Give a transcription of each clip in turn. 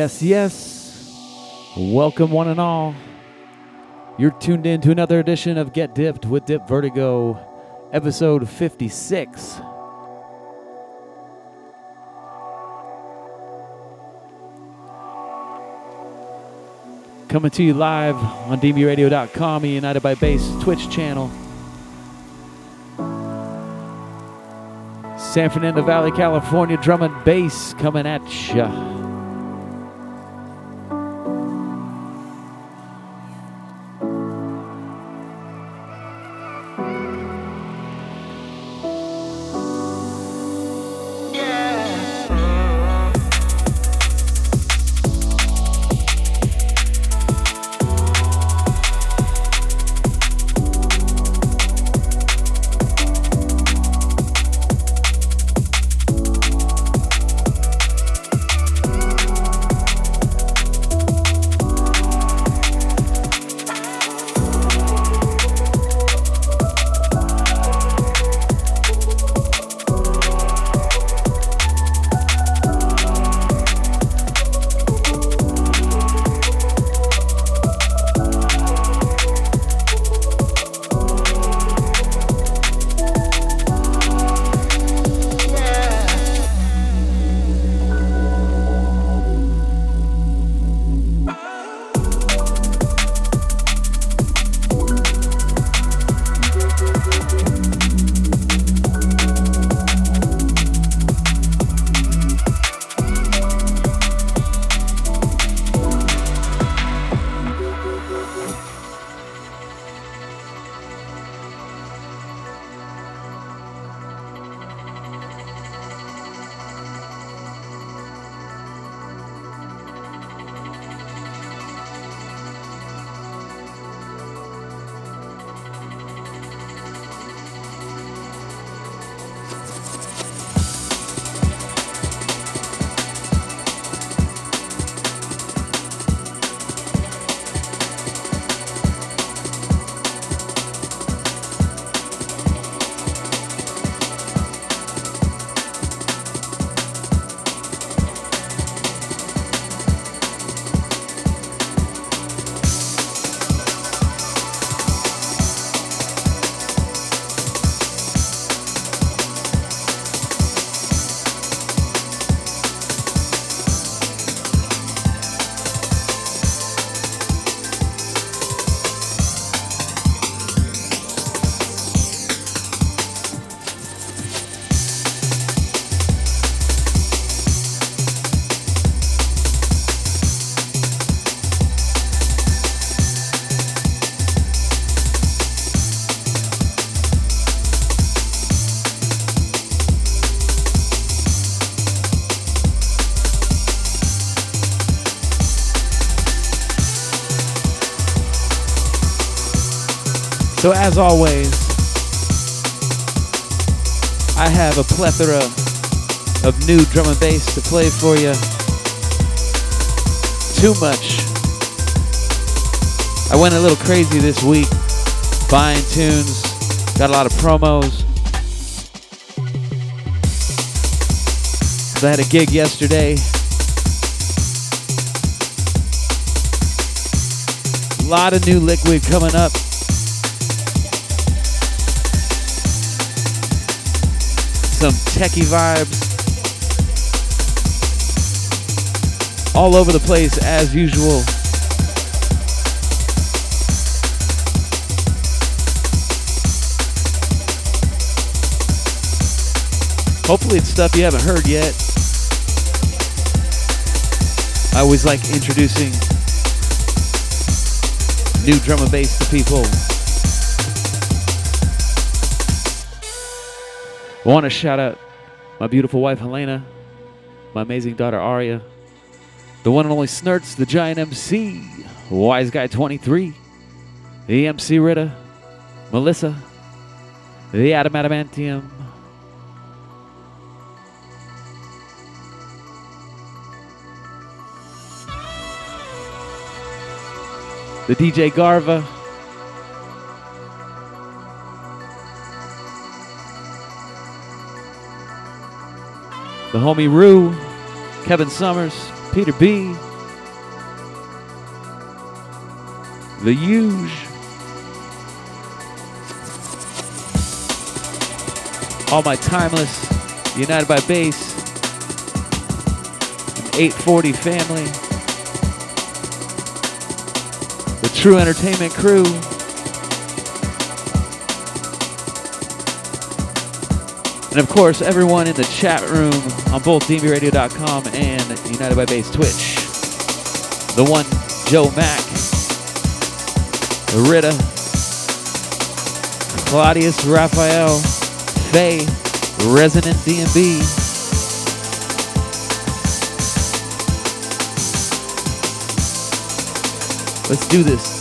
Yes, yes. Welcome, one and all. You're tuned in to another edition of Get Dipped with Dip Vertigo, episode 56. Coming to you live on dnbradio.com United by Bass Twitch channel. San Fernando Valley, California, drum and bass coming at ya. So, as always, I have a plethora of new drum and bass to play for you. Too much. I went a little crazy this week, buying tunes, got a lot of promos. I had a gig yesterday. A lot of new liquid coming up. Some techie vibes. All over the place as usual. Hopefully it's stuff you haven't heard yet. I always like introducing new drum and bass to people. I want to shout out my beautiful wife Helena, my amazing daughter Aria, the one and only Snurts, the giant MC, Wise Guy 23, the MC Rita, Melissa, the Adam Adamantium, the DJ Garva, the homie Rue, Kevin Summers, Peter B, the Huge, all my timeless United by Bass, 840 family, the True Entertainment crew. And of course, everyone in the chat room on both dnbradio.com and United by Bass Twitch. The one, Joe Mack, Rita, Claudius Raphael, Faye, Resonant DNB. Let's do this.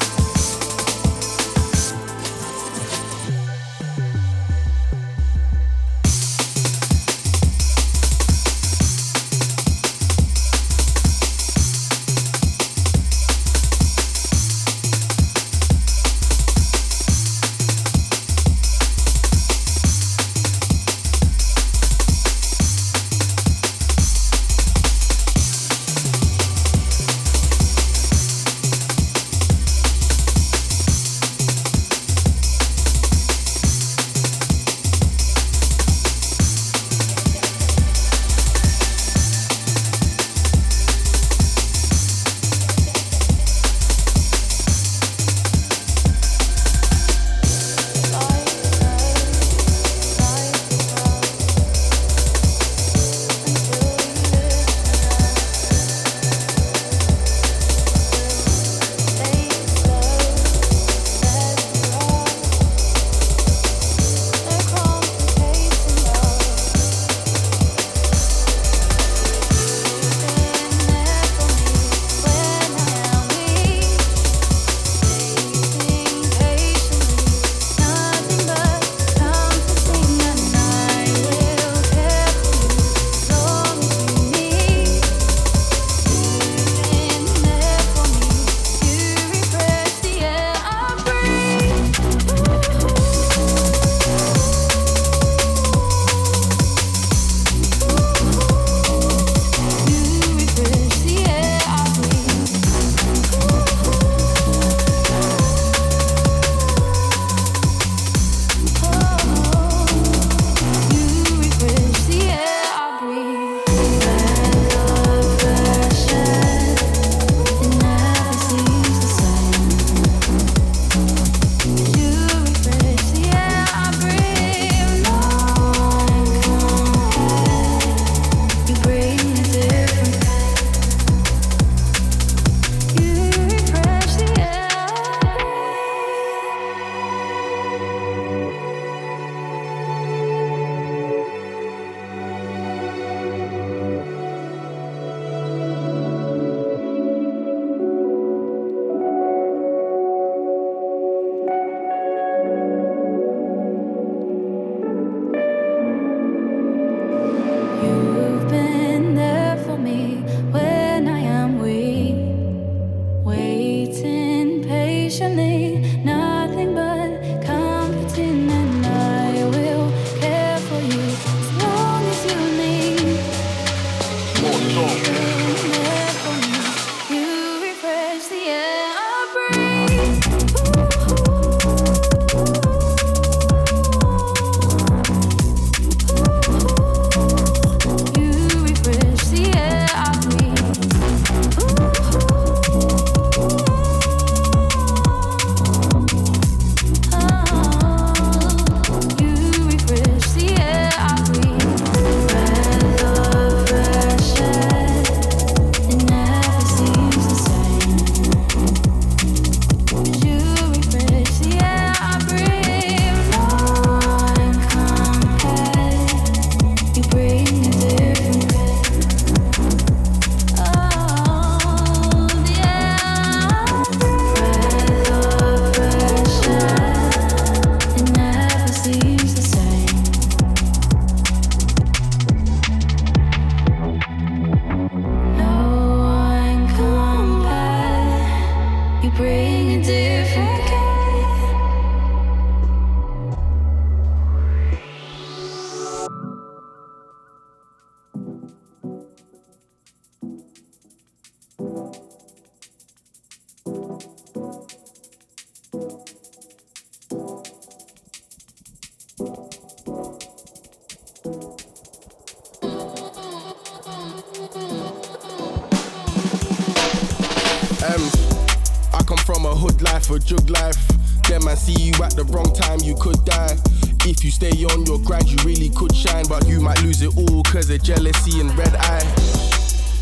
Lose it all cause of jealousy and red eye.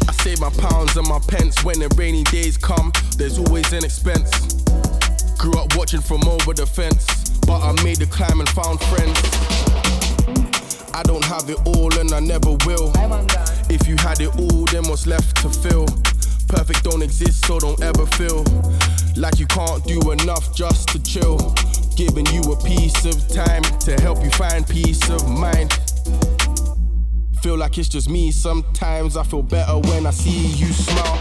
I save my pounds and my pence when the rainy days come, there's always an expense. Grew up watching from over the fence, but I made the climb and found friends. I don't have it all and I never will. If you had it all, then what's left to fill? Perfect don't exist, so don't ever feel like you can't do enough just to chill. Giving you a piece of time to help you find peace of mind. Feel like it's just me sometimes. I feel better when I see you smile.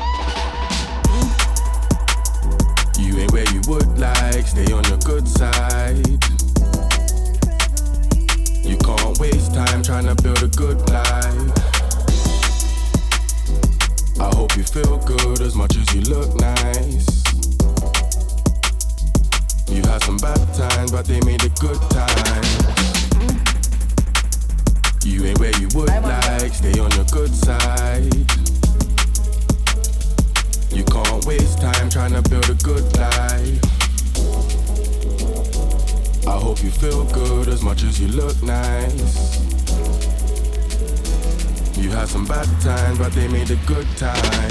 You ain't where you would like, stay on your good side. You can't waste time trying to build a good life. I hope you feel good as much as you look nice. You had some bad times, but they made it good times. You ain't where you would like, stay on your good side. You can't waste time trying to build a good life. I hope you feel good as much as you look nice. You had some bad times, but they made a good time.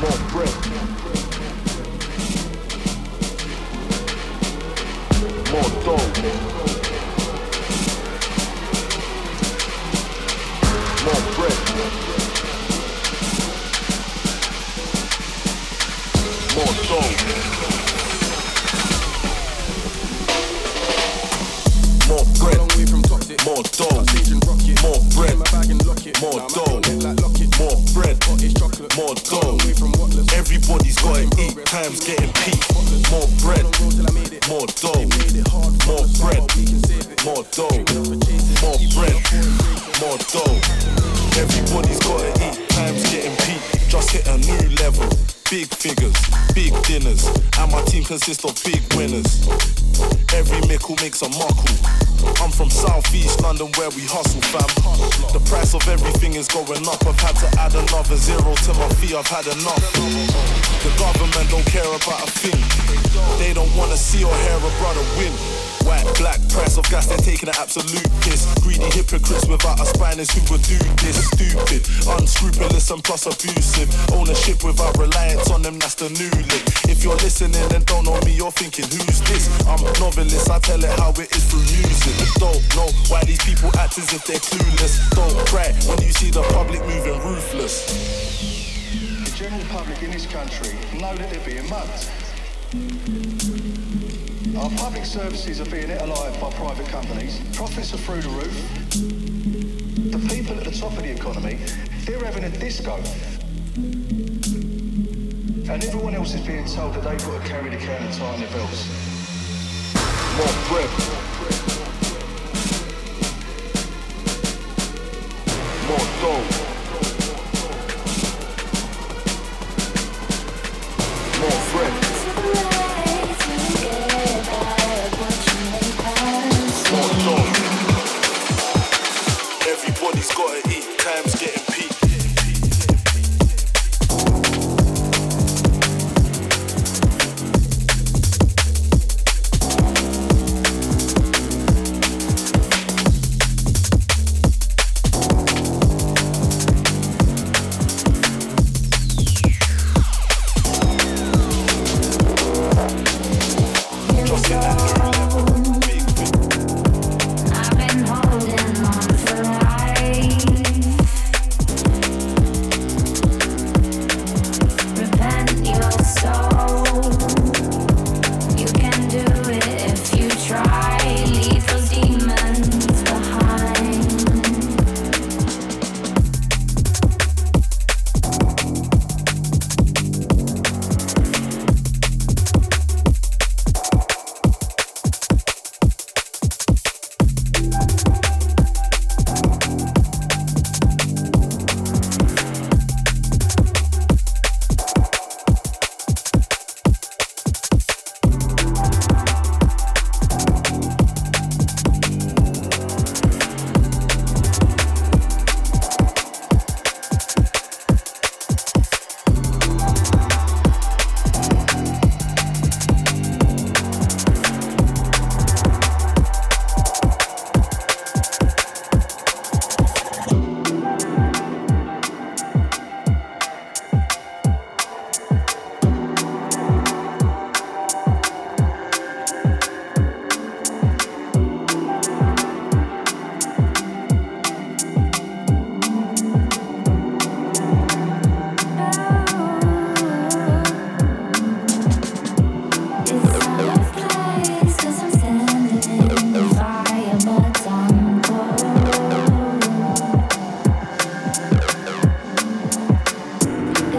More bread. More dough. More bread. More dough. More bread, more dough. Everybody's gotta eat, time's getting peak. Just hit a new level. Big figures, big dinners, and my team consists of big winners. Every mickle makes a muckle. I'm from southeast London where we hustle, fam. The price of everything is going up. I've had to add another zero to my fee. I've had enough. The government don't care about a thing. They don't wanna see or hear a brother win. White, black, price of gas, they're taking an absolute piss. Greedy hypocrites without a spine is who would do this. Stupid, unscrupulous and plus abusive. Ownership without reliance on them, that's the new lick. If you're listening and don't know me, you're thinking, who's this? I'm a novelist, I tell it how it is through music. Don't know why these people act as if they're clueless. Don't cry when you see the public moving ruthless. The general public in this country know that they're being mugged. Our public services are being alive by private companies. Profits are through the roof. The people at the top of the economy, they're having a disco. And everyone else is being told that they've got to carry the can and tighten their belts. More bread. More dough. Everybody's gotta eat. Time's getting peak.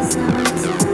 Sounds.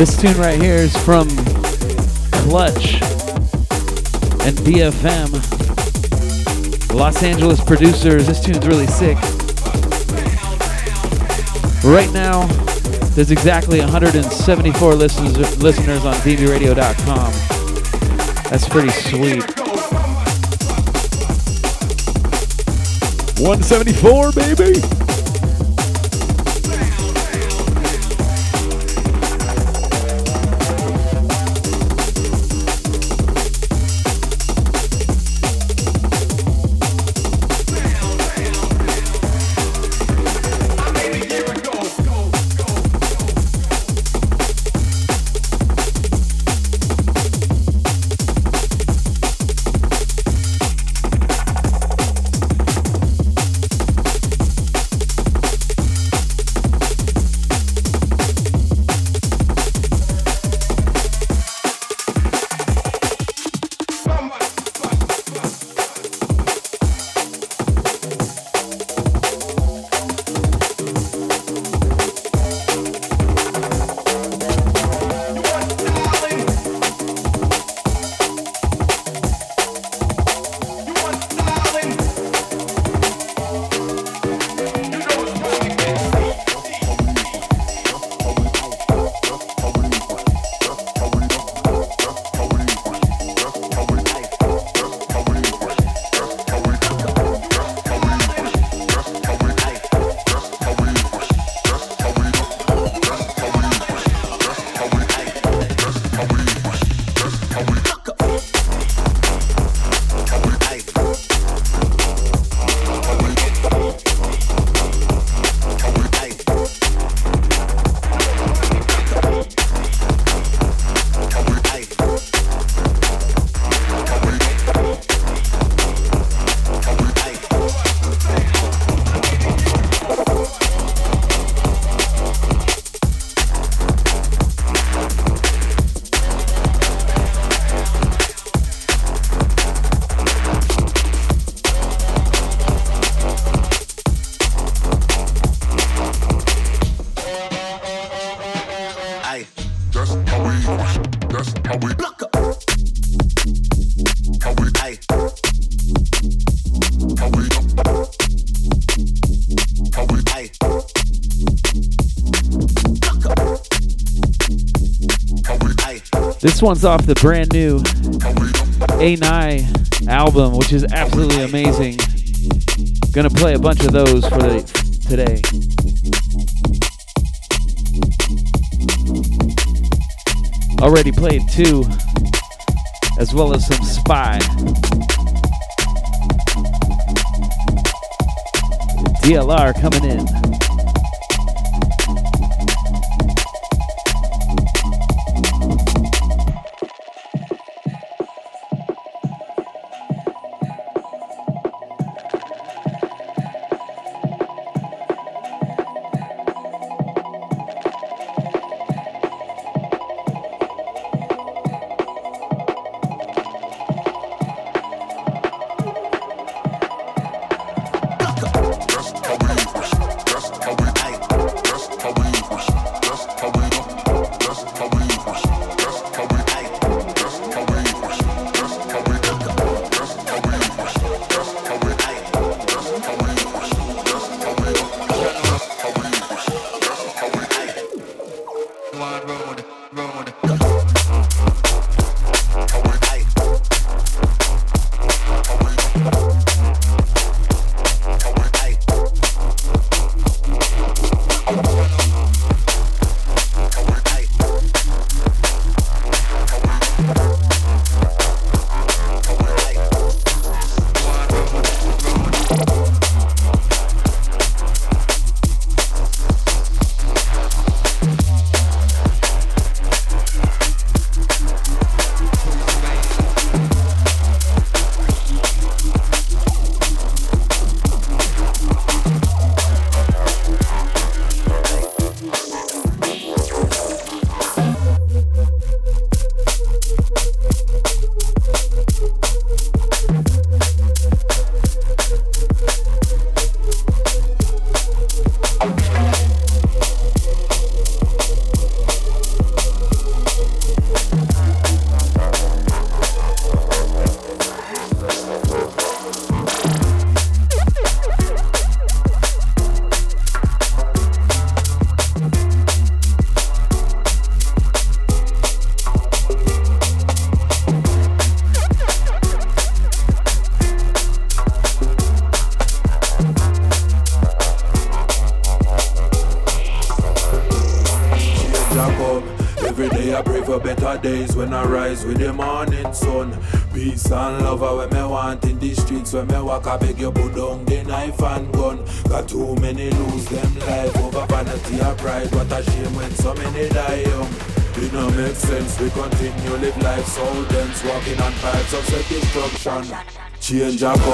This tune right here is from Clutch and BFM. Los Angeles producers. This tune's really sick. Right now, there's exactly 174 listeners listeners on dnbradio.com. That's pretty sweet. 174, baby! This one's off the brand new A9 album, which is absolutely amazing. Gonna play a bunch of those for the, today. Already played two, as well as some Spy. DLR coming in. job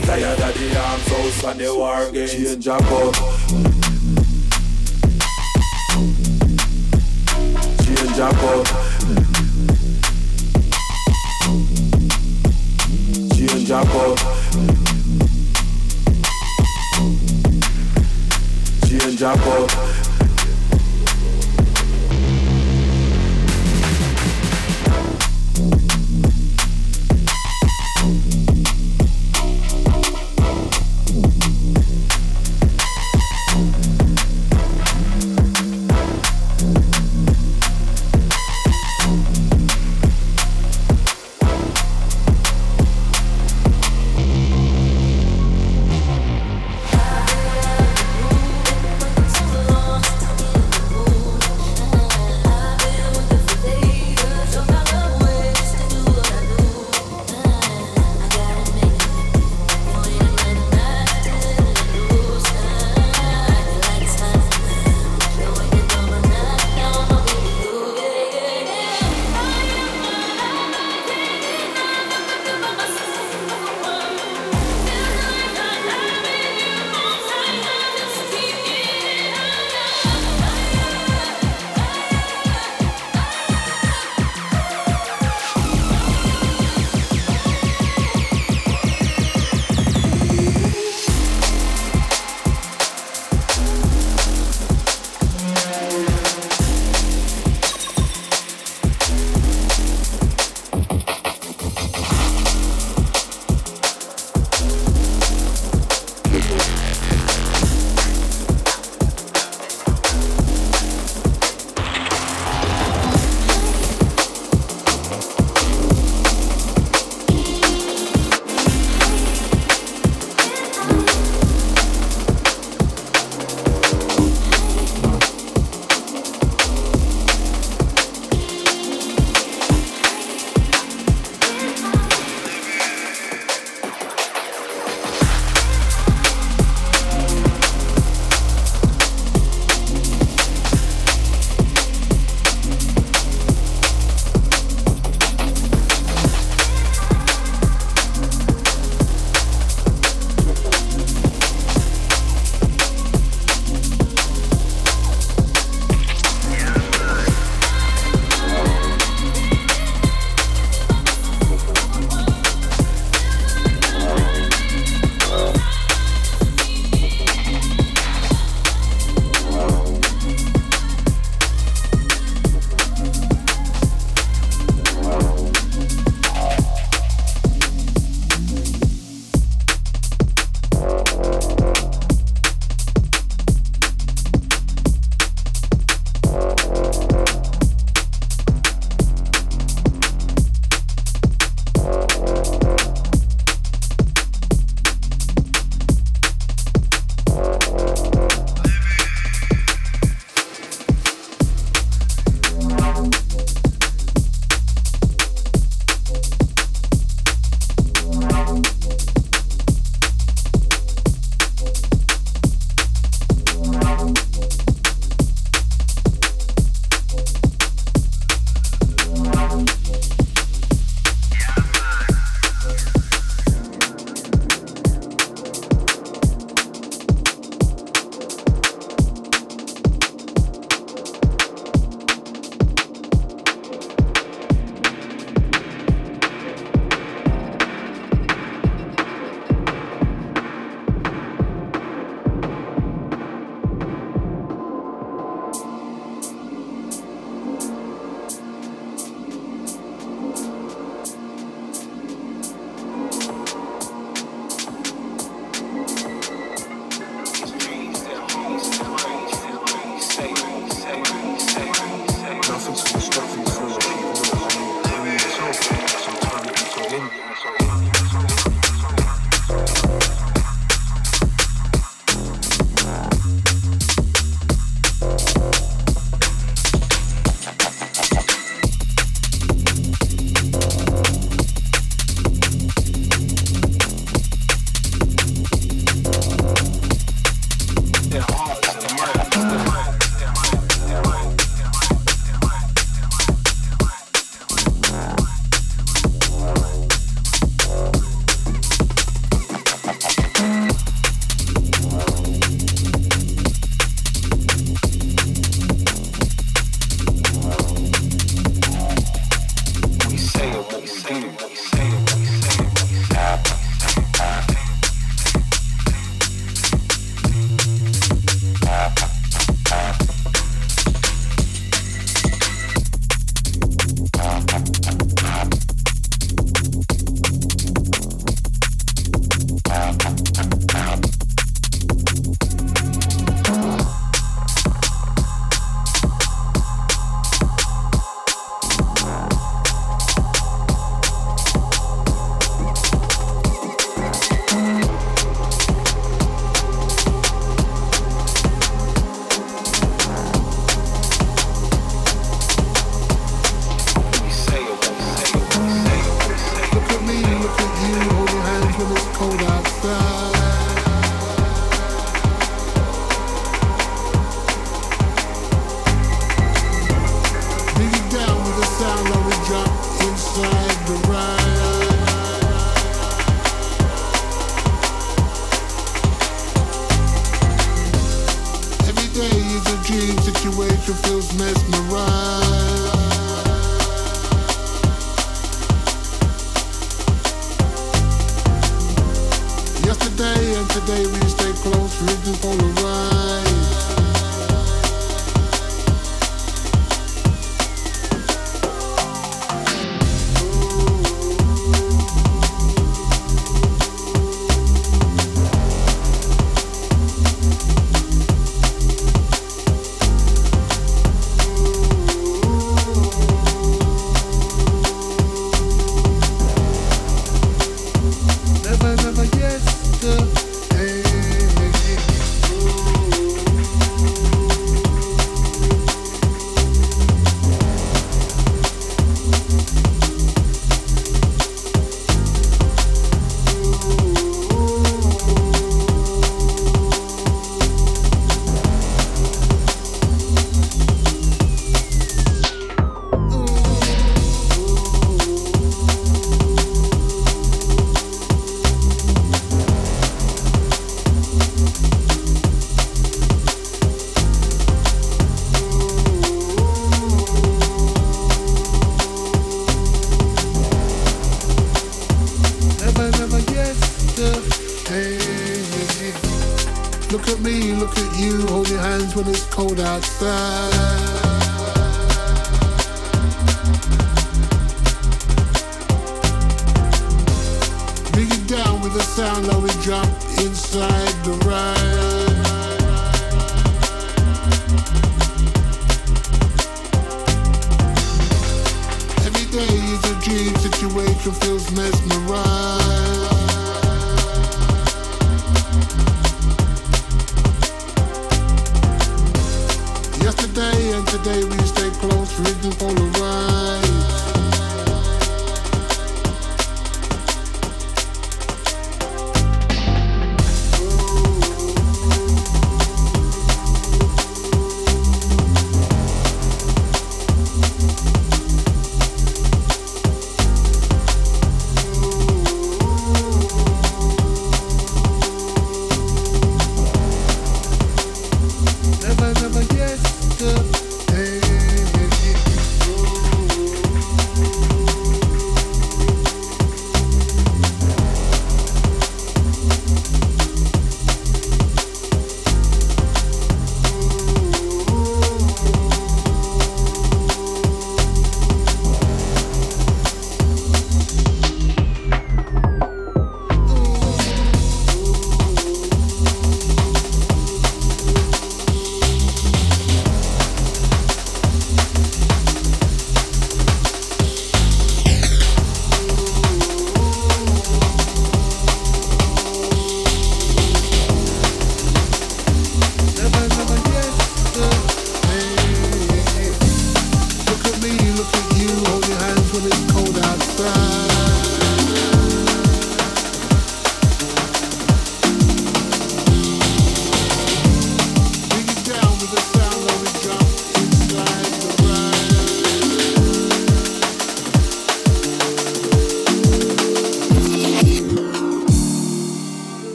Tired of the arms house and the war games. Change a cup. Change a cup. Change a cup. Change a cup.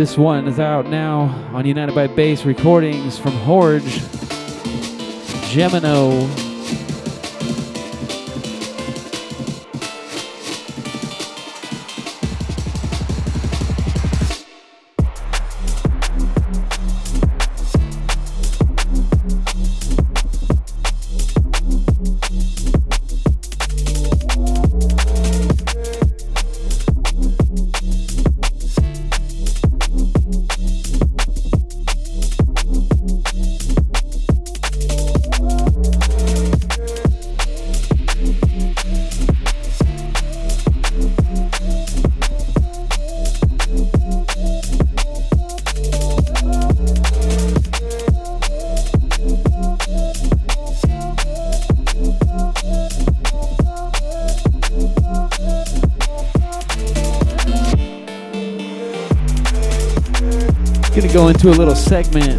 This one is out now on United by Bass recordings from Horge, Gemino. Into a little segment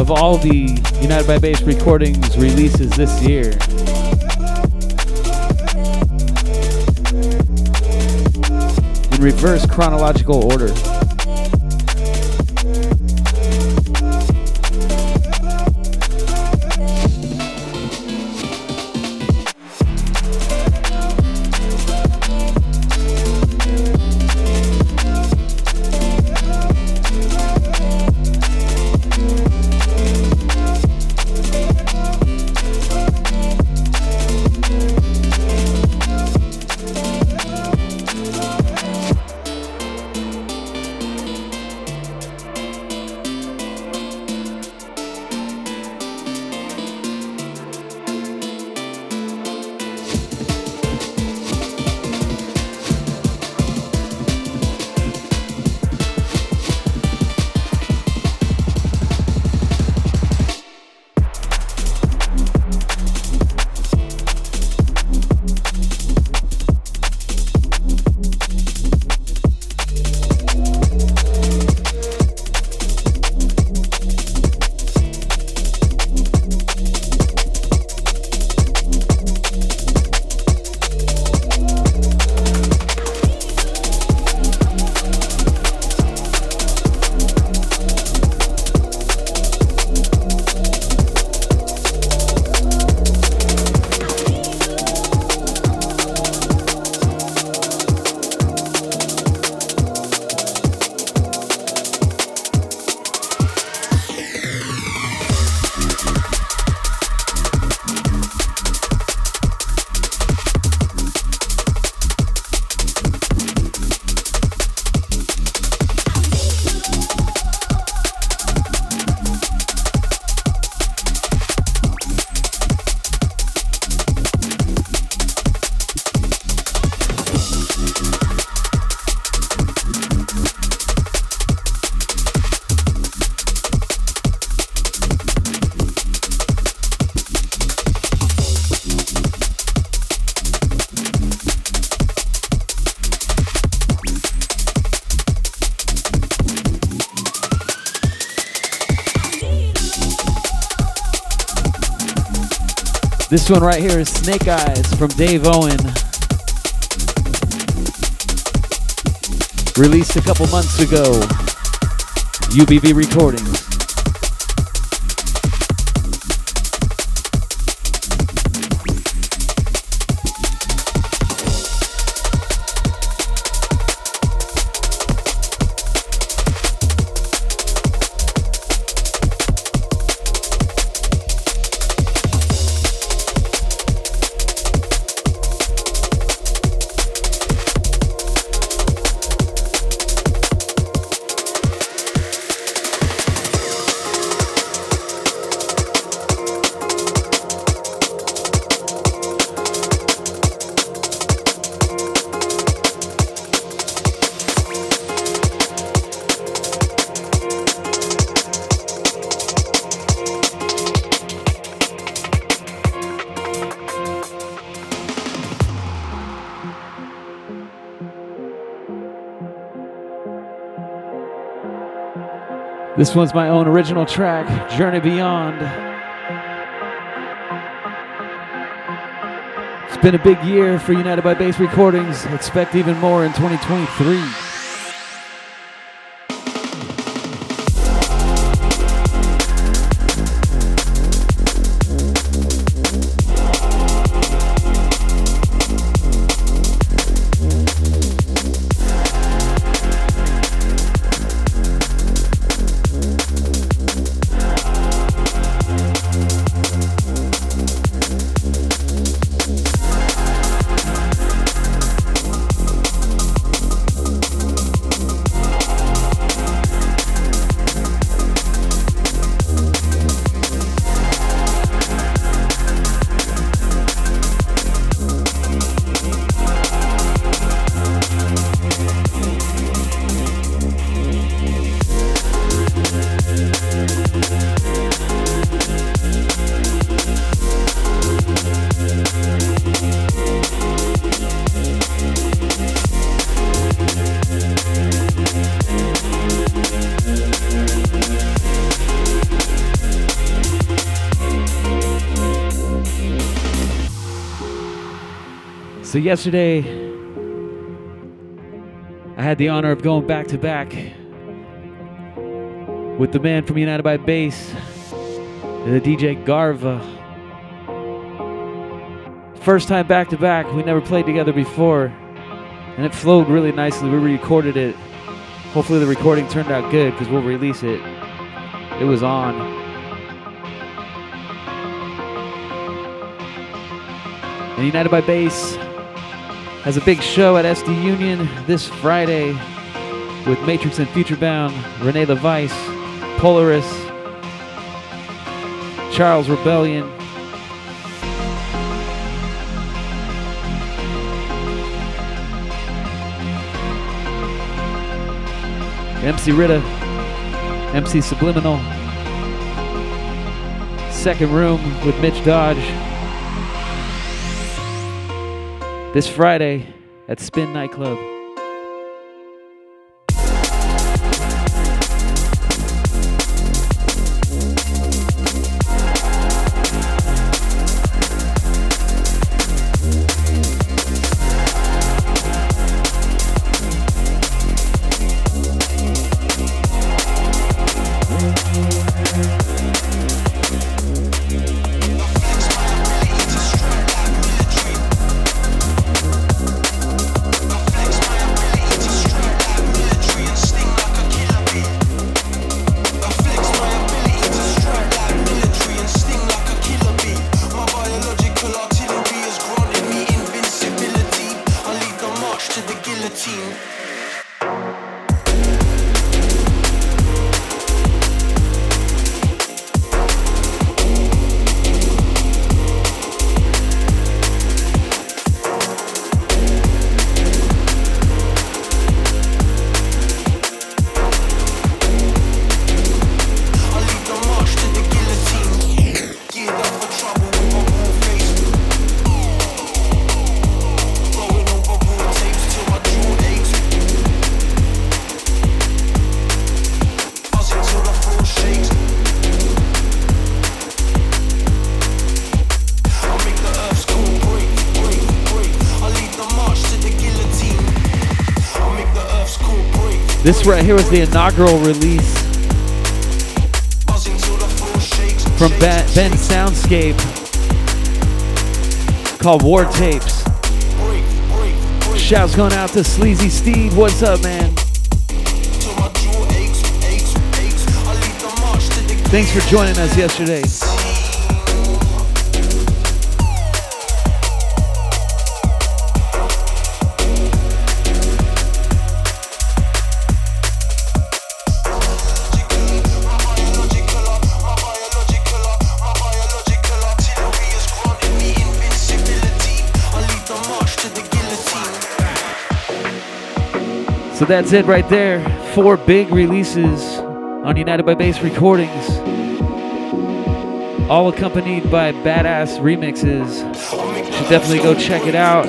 of all the United by Bass recordings releases this year. In reverse chronological order. This one right here is Snake Eyes from Dave Owen. Released a couple months ago. UBB Recordings. This one's my own original track, Journey Beyond. It's been a big year for United by Bass Recordings. Expect even more in 2023. So yesterday, I had the honor of going back to back with the man from United by Bass, the DJ Garva. First time back to back, we never played together before, and it flowed really nicely. We recorded it. Hopefully, the recording turned out good because we'll release it. It was on. And United by Bass has a big show at SD Union this Friday with Matrix and Futurebound, Rene LaVice, Polaris, Charles Rebellion. MC Ritta, MC Subliminal, Second Room with Mitch Dodge. This Friday at Spin Nightclub. This right here was the inaugural release from Ben, ben Soundscape called War Tapes. Shouts going out to Sleazy Steve. What's up, man? Thanks for joining us yesterday. That's it right there. Four big releases on United by Bass Recordings. All accompanied by badass remixes. Should definitely go check it out.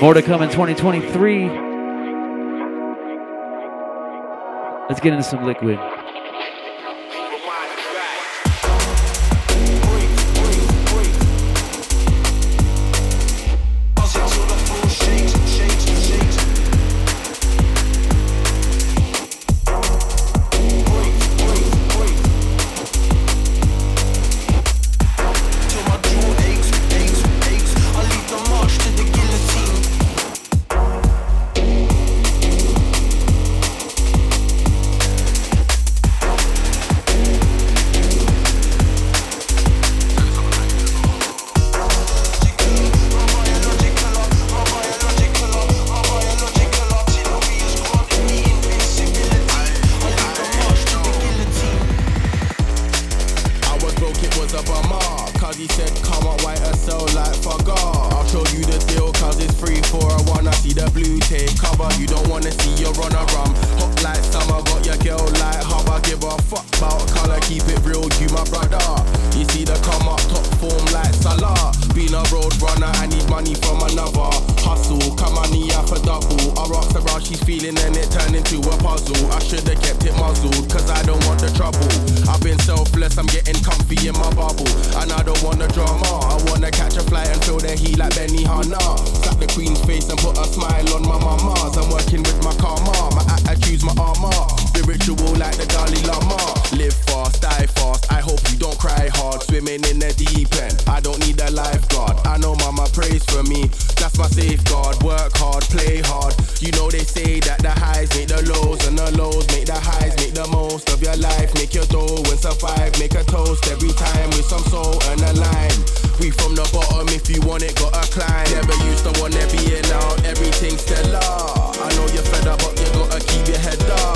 More to come in 2023. Let's get into some liquid. Keep it real, you my brother. You see the come up, top form like Salah. Been a road runner, I need money from another. She's feeling and it turned into a puzzle. I should've kept it muzzled, cause I don't want the trouble. I've been selfless, I'm getting comfy in my bubble. And I don't want the drama. I wanna catch a flight and feel the heat like Benihana. Slap the queen's face and put a smile on my mama's. I'm working with my karma, my attitude's my armor. Spiritual like the Dalai Lama. Live fast, die fast. I hope you don't cry hard. Swimming in the deep end. I don't need a lifeguard. I know mama prays for me. My safeguard. Work hard, play hard. You know they say that the highs make the lows and the lows make the highs. Make the most of your life. Make your dough and survive. Make a toast every time with some soul and a line. We from the bottom. If you want it, gotta climb. Never used to want to be in out. Everything's stellar. I know you're fed up, but you gotta keep your head up.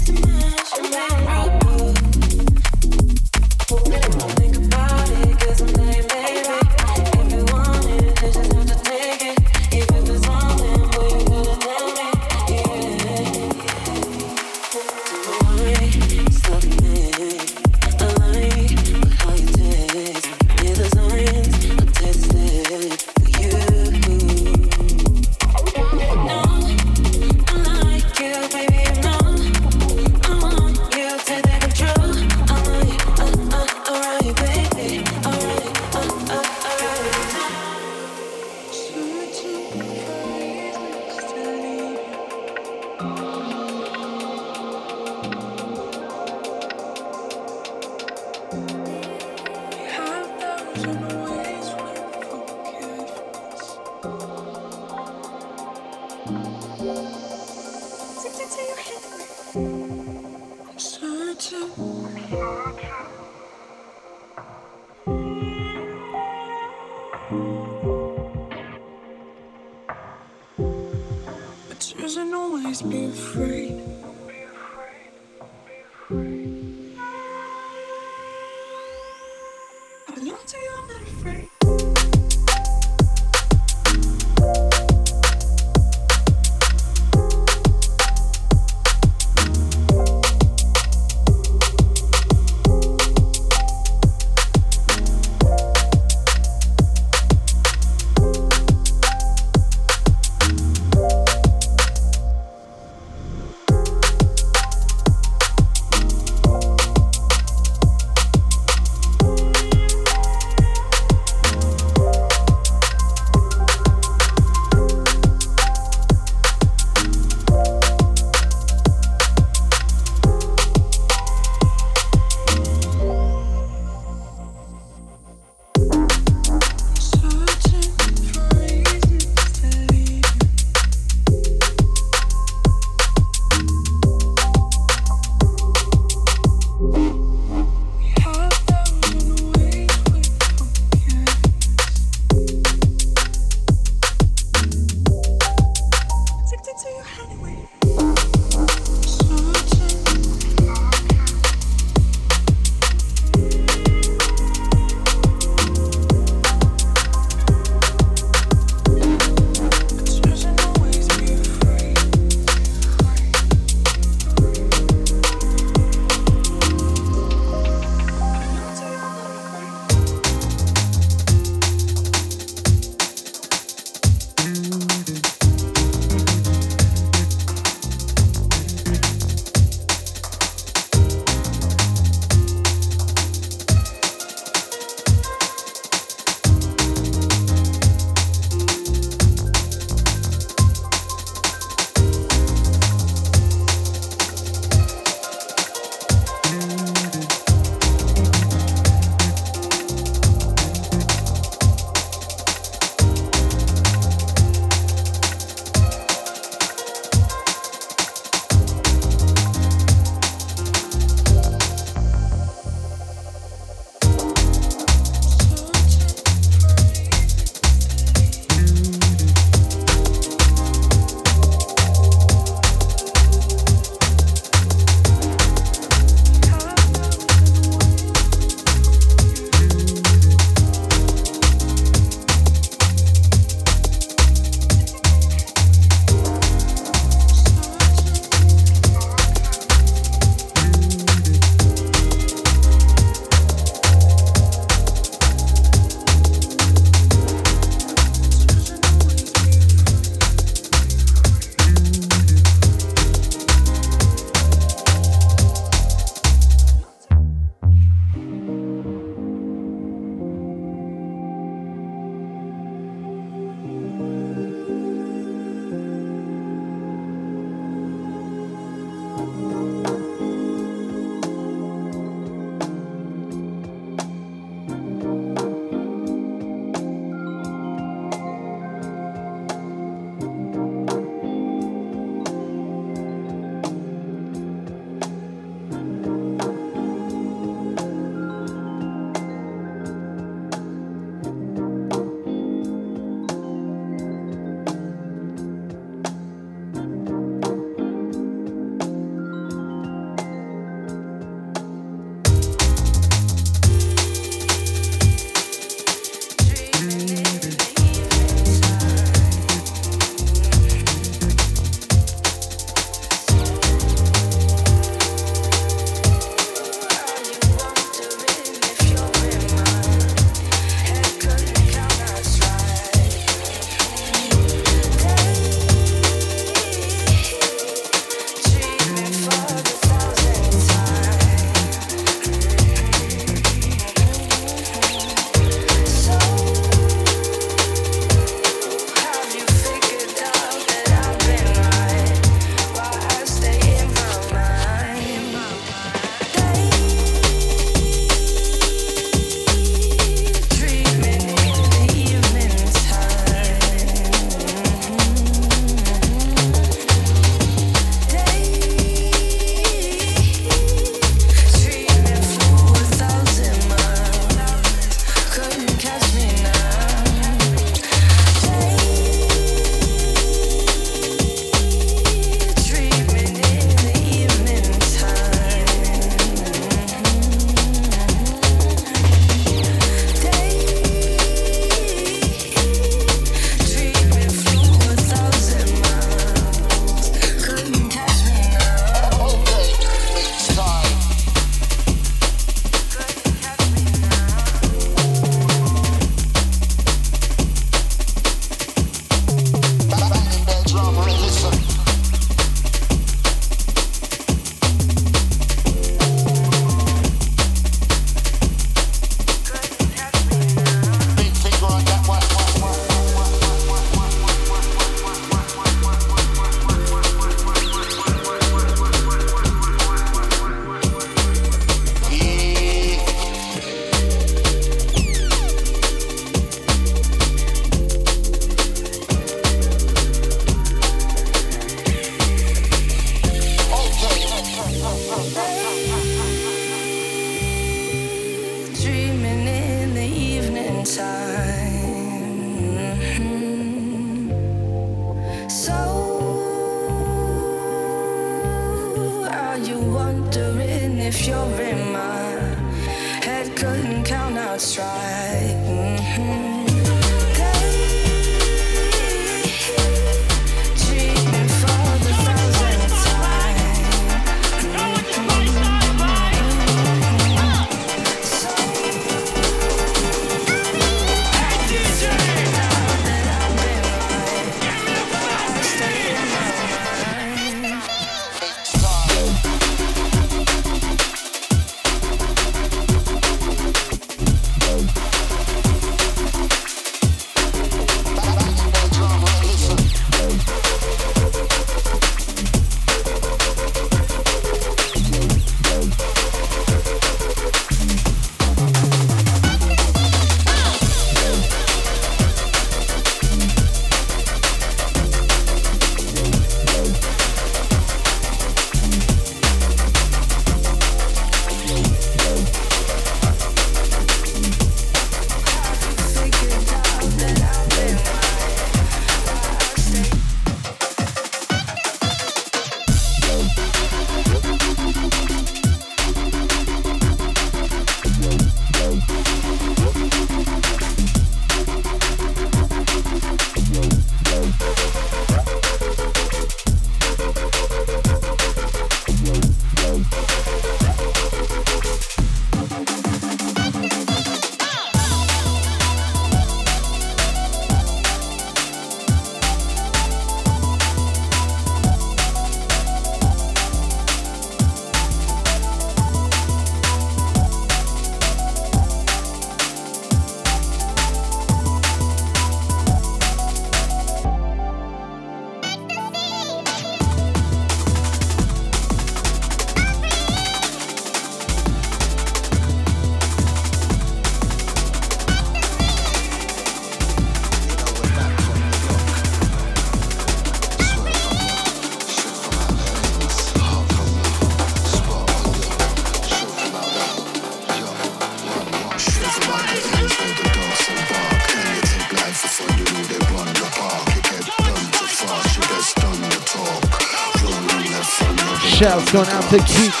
Shouts going out to Keeks.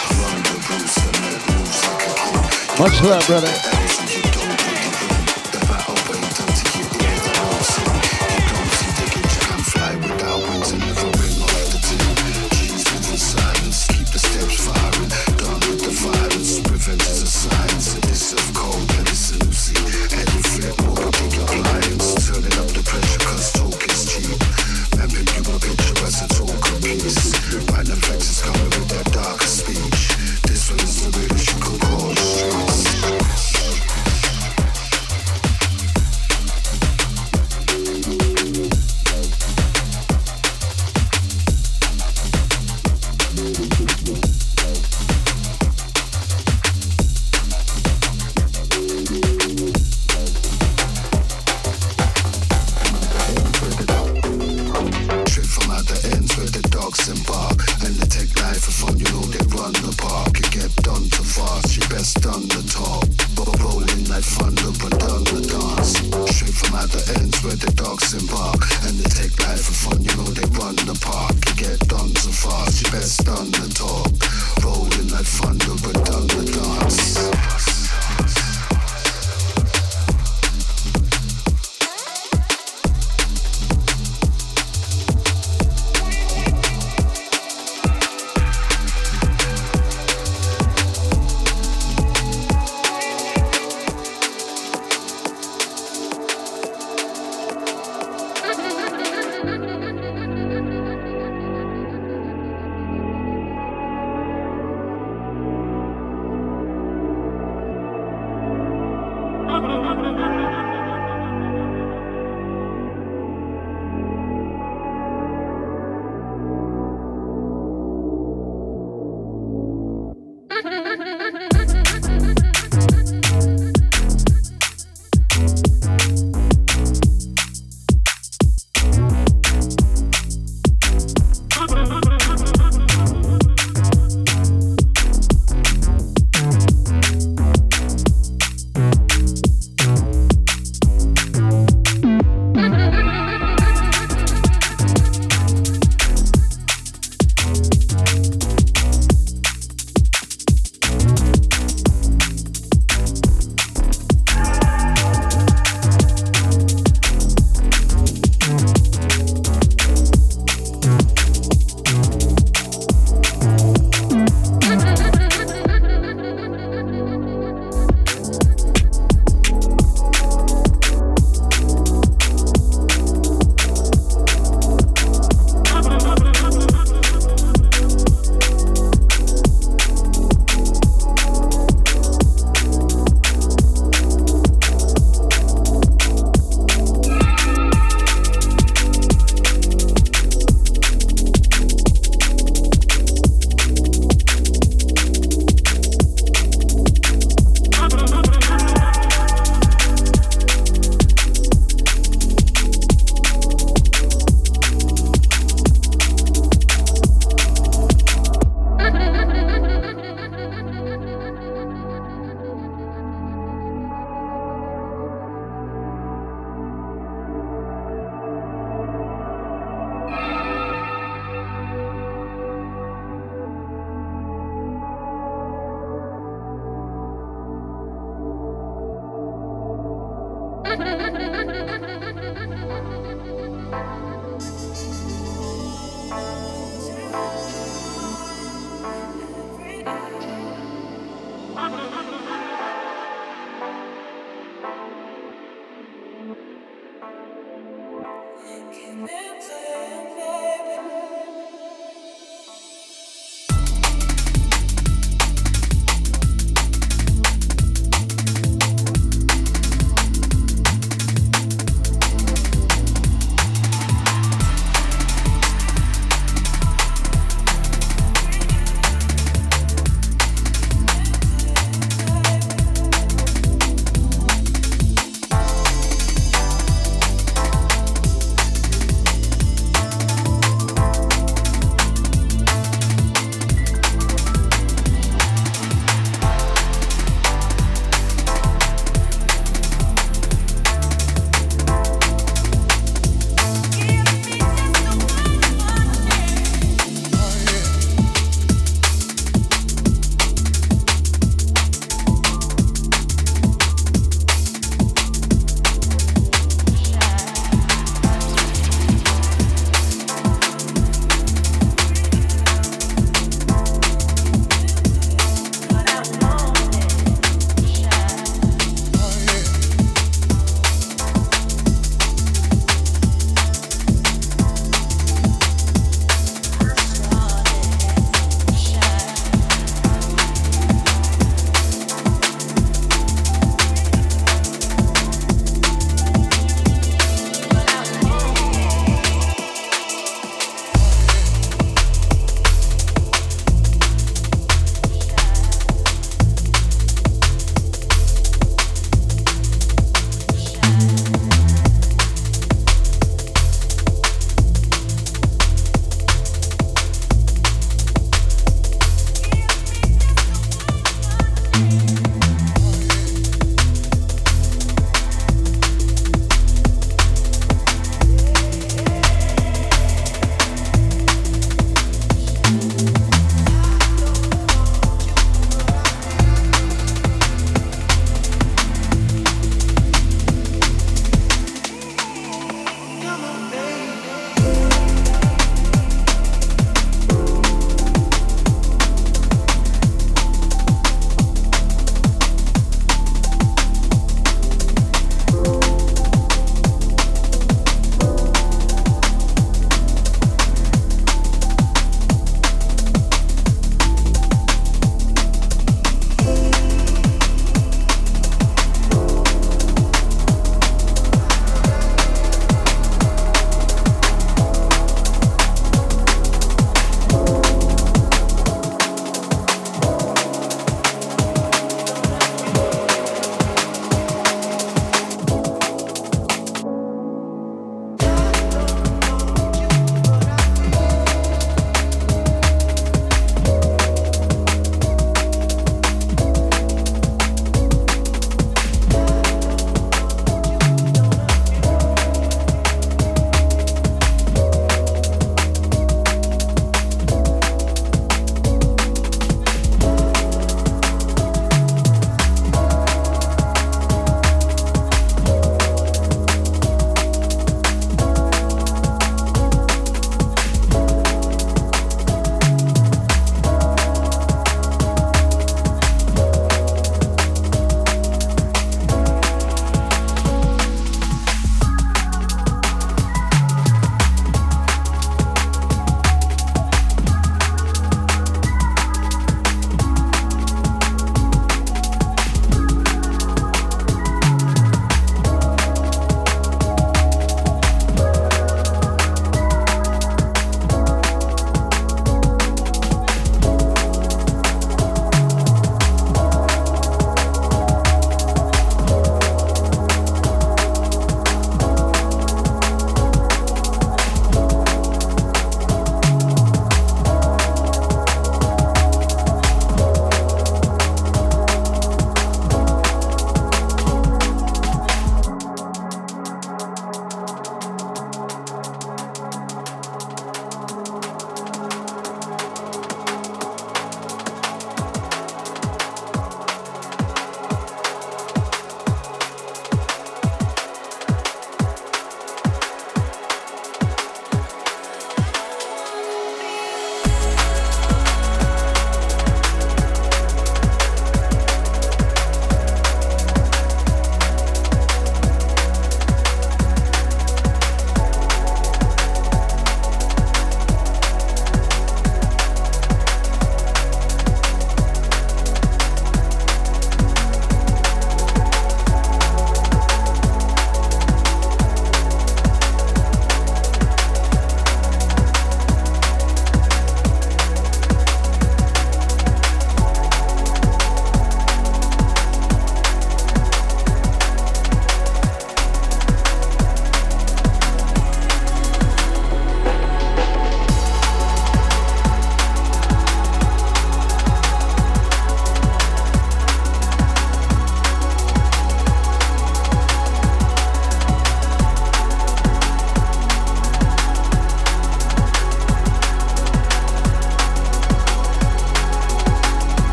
Much love, brother.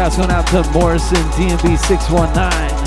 Shouts going out to Morrison DNB 619.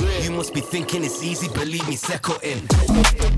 You must be thinking it's easy, believe me, second in.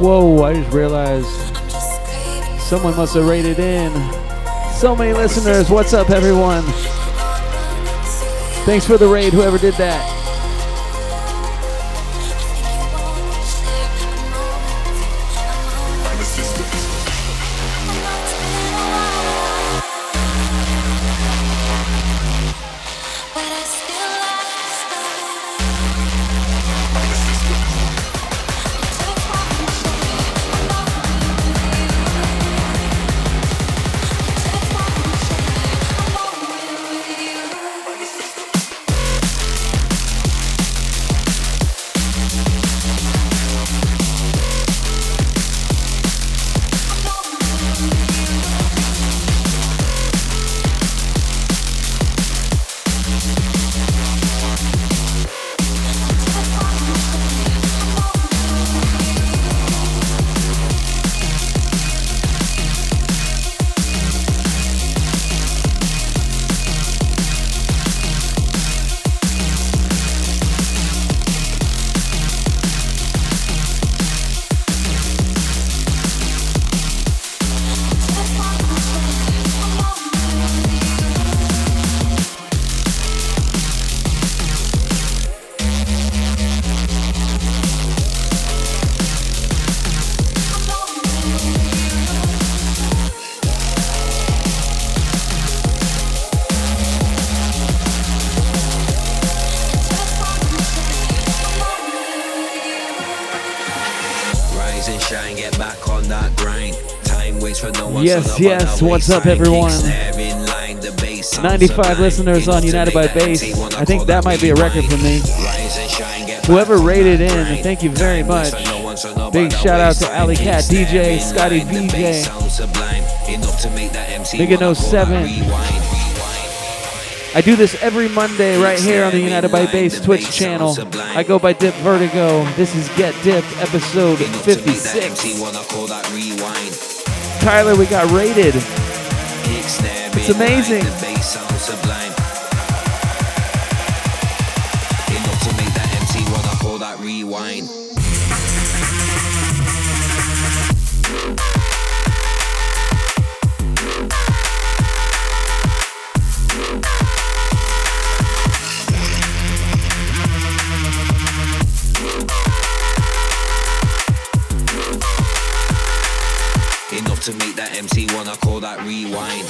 Whoa, I just realized someone must have raided in. So many listeners. What's up, everyone? Thanks for the raid, whoever did that. yes. What's up, everyone? 95 listeners on United by Bass. I think that might be a record for me. Whoever raided in, thank you very much. Big shout out to Alley Cat DJ, Scotty BJ, Big in 07. I do this every Monday right here on the United by Bass Twitch channel. I go by Dip Vertigo. This is Get Dipped, episode 56. Tyler, we got raided. It's amazing. rewind.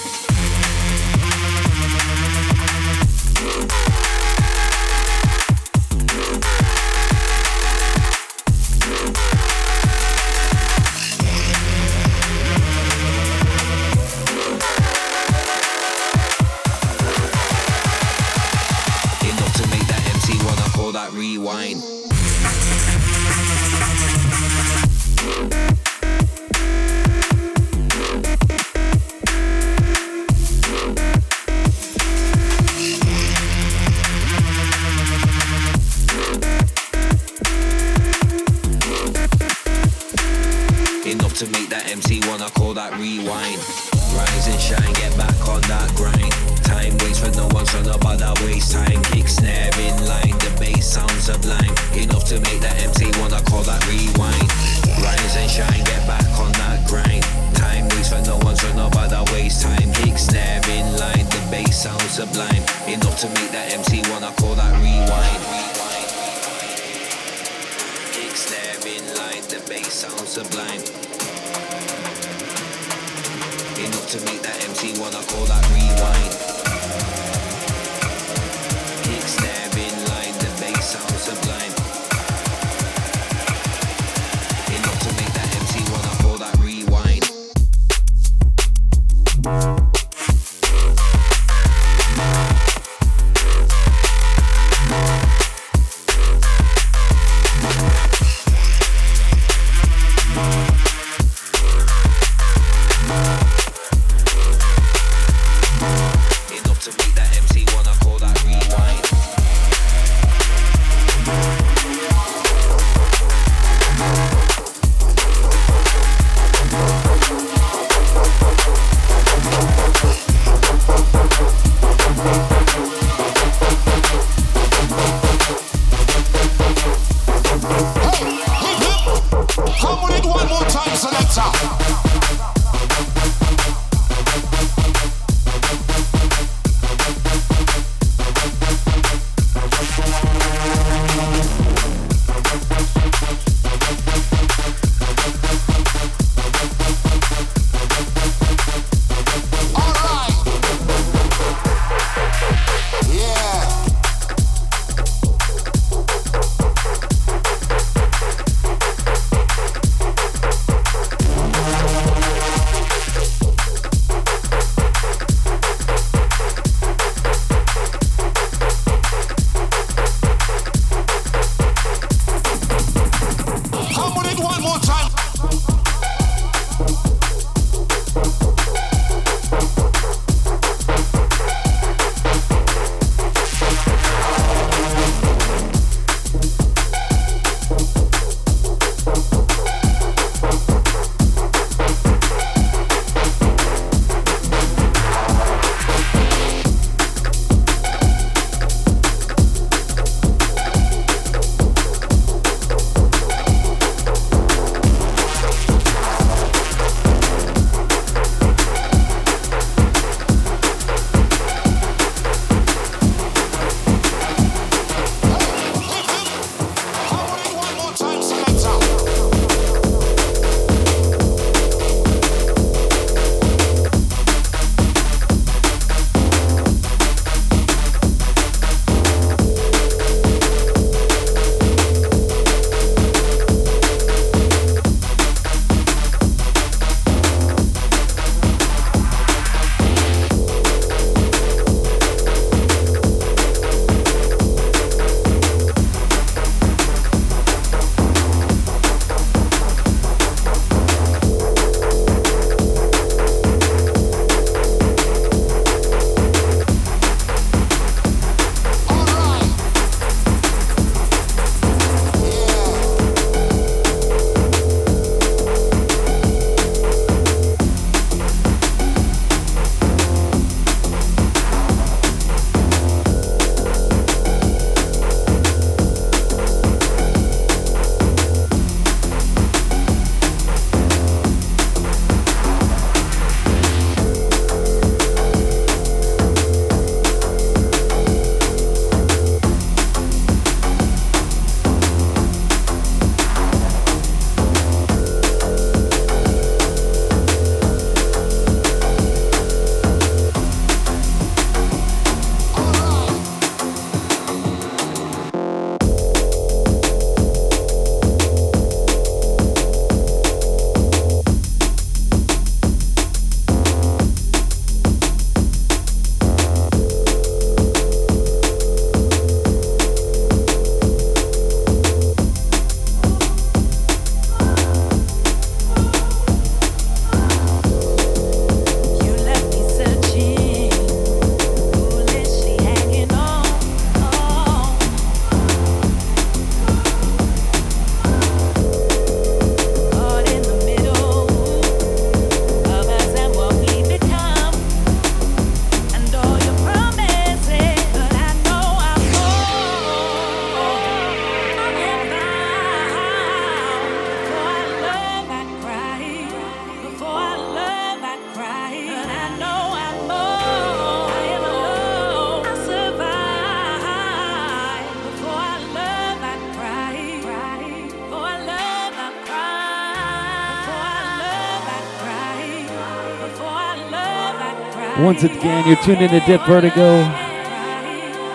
Once again, you're tuned into Dip Vertigo,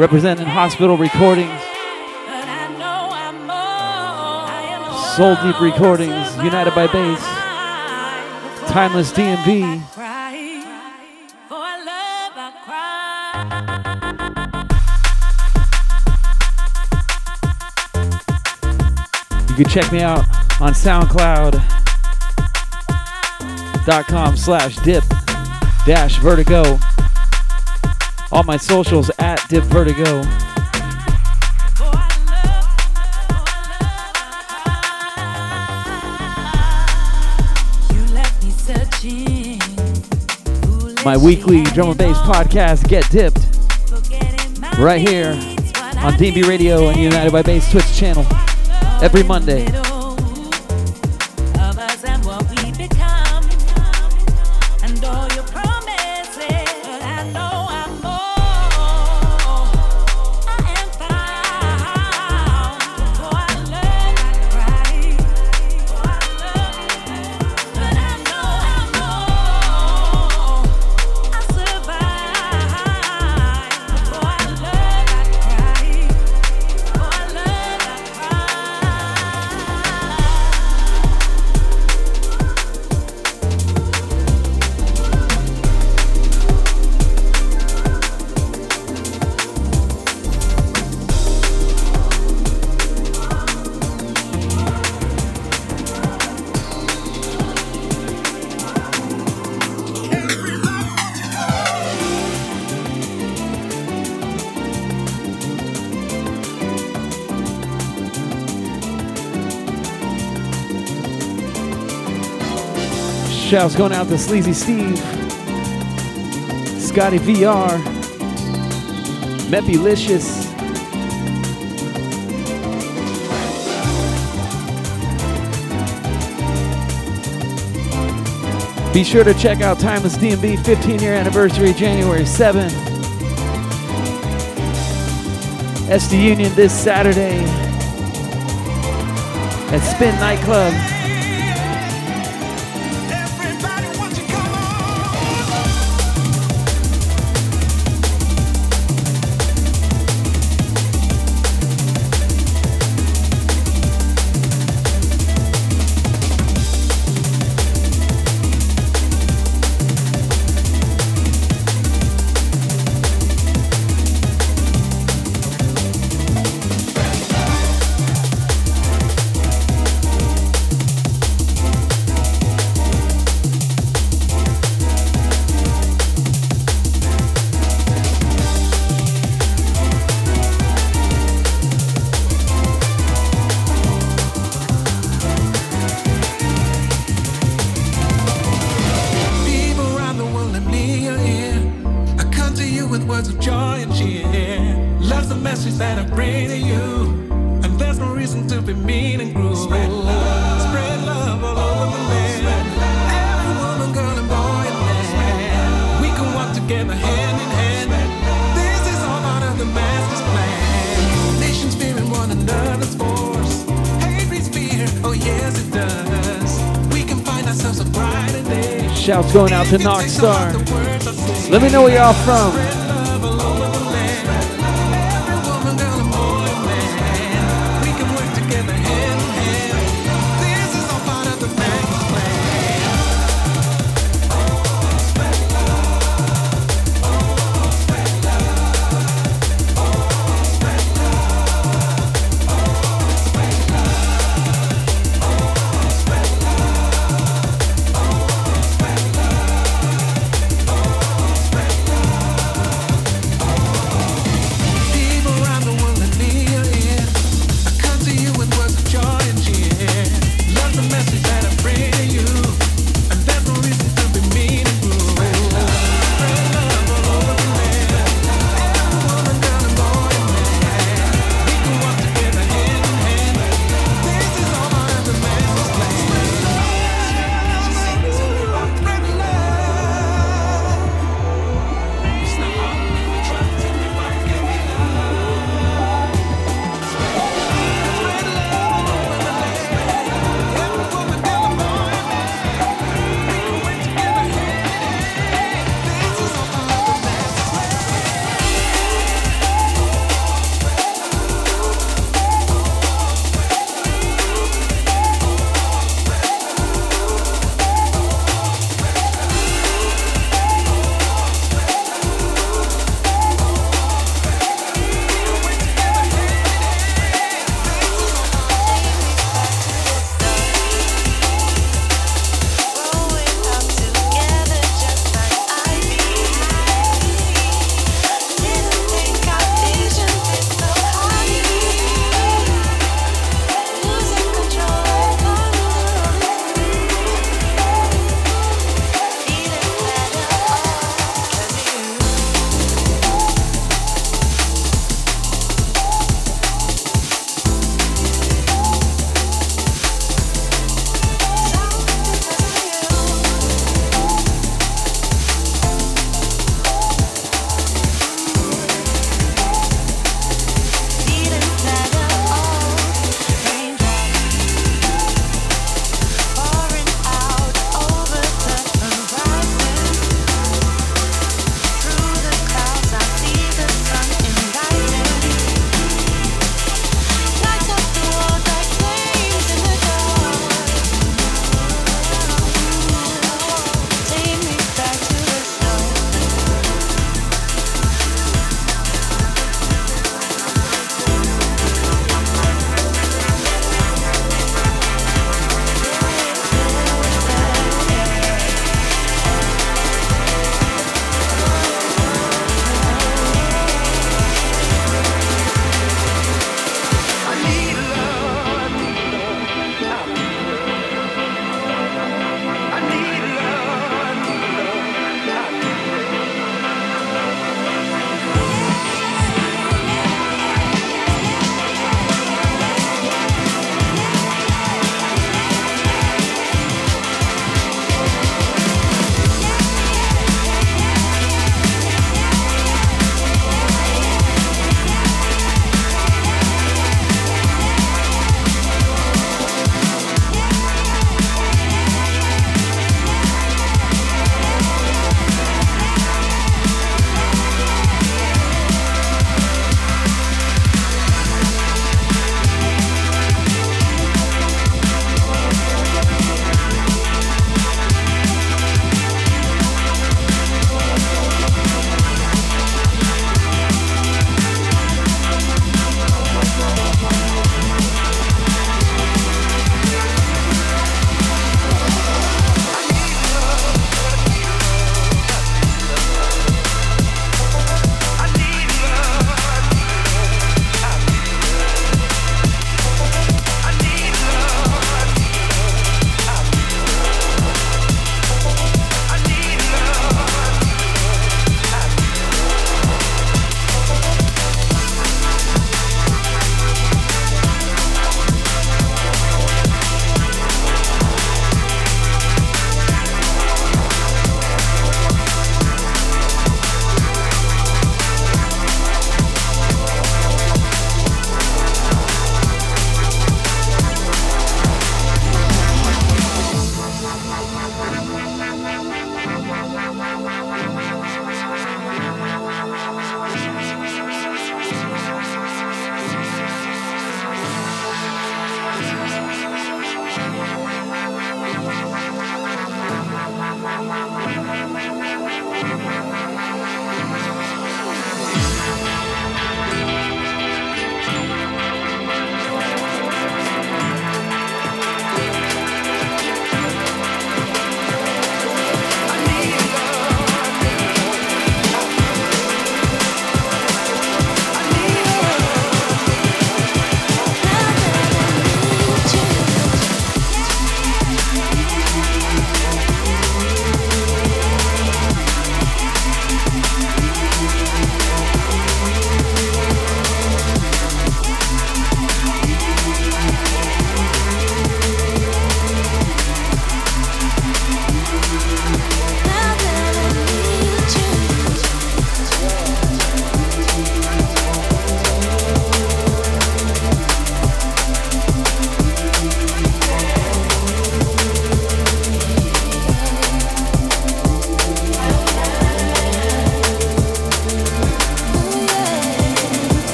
representing Hospital Recordings, Soul Deep Recordings, United by Bass, Timeless DMV. You can check me out on SoundCloud.com slash dip dash vertigo. All my socials at dip vertigo. My weekly drum and bass podcast, Get Dipped, right here on DB Radio and United by Bass Twitch channel every Monday. Shouts going out to Sleazy Steve, Scotty VR, Mepilicious. Be sure to check out Timeless DMV 15 year anniversary, January 7th. SD Union this Saturday at Spin Nightclub. Out to Knockstar. Let me know where y'all from.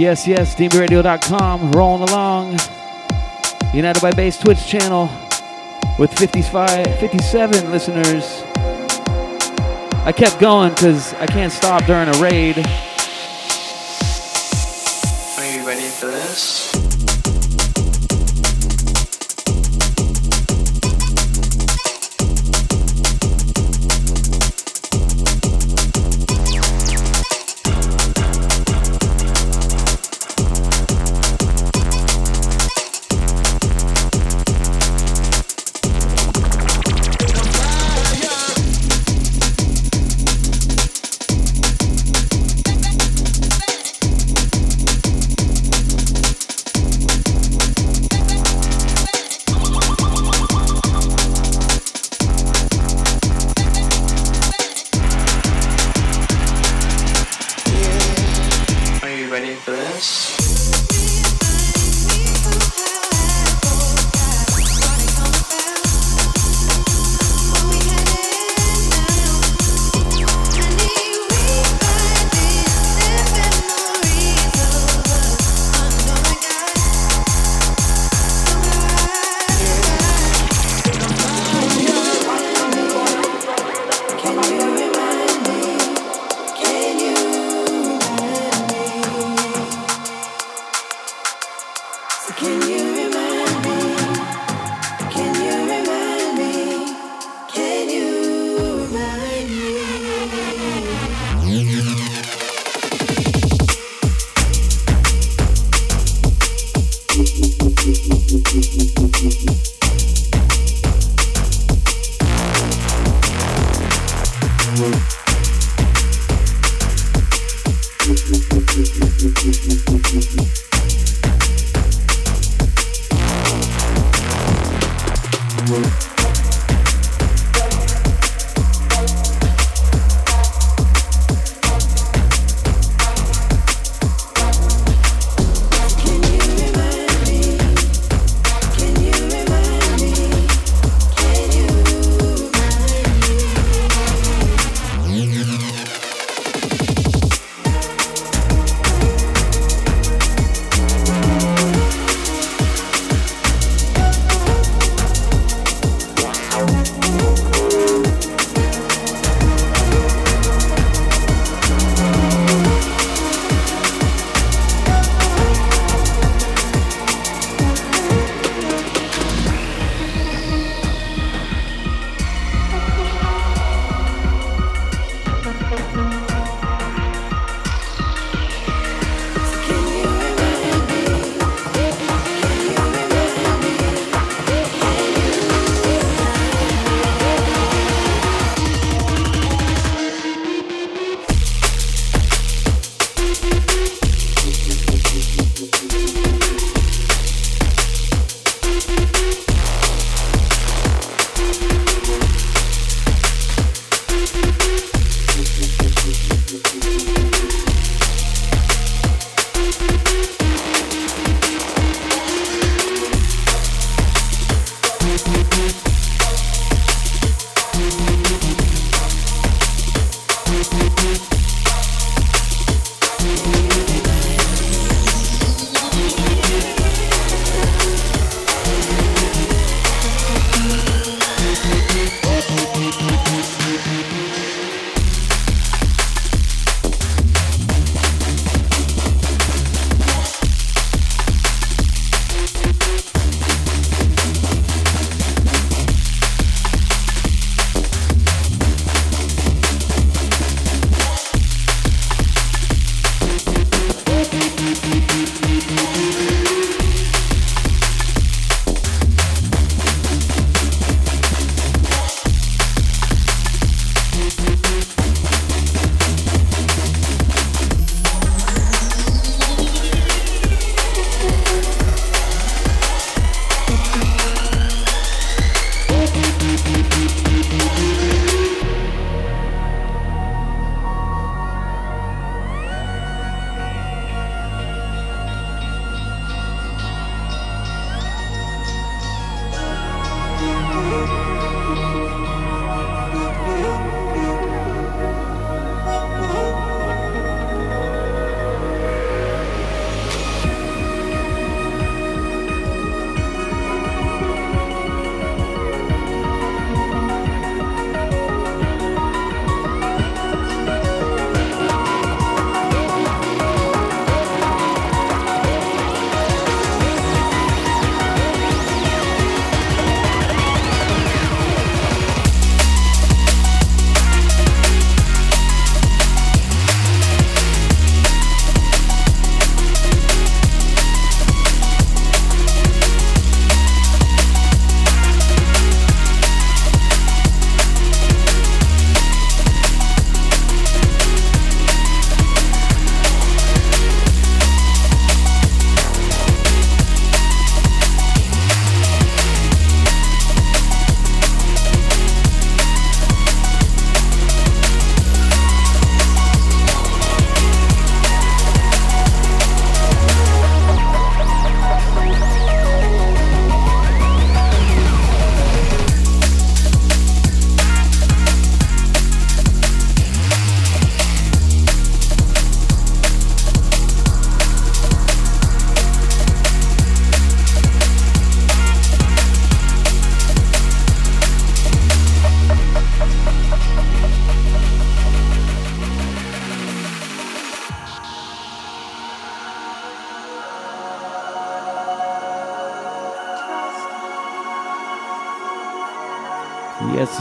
Yes, yes, DNBRadio.com, rolling along. United by Bass Twitch channel with 55, 57 listeners. I kept going because I can't stop during a raid. Are you ready for this?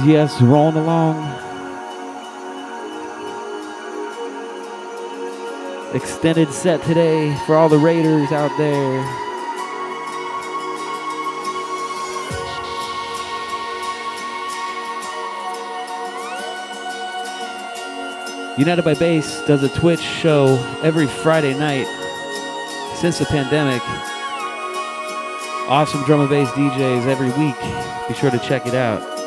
Yes, rolling along. Extended set today for all the Raiders out there. United by Bass does a Twitch show every Friday night since the pandemic. Awesome drum and bass DJs every week. Be sure to check it out.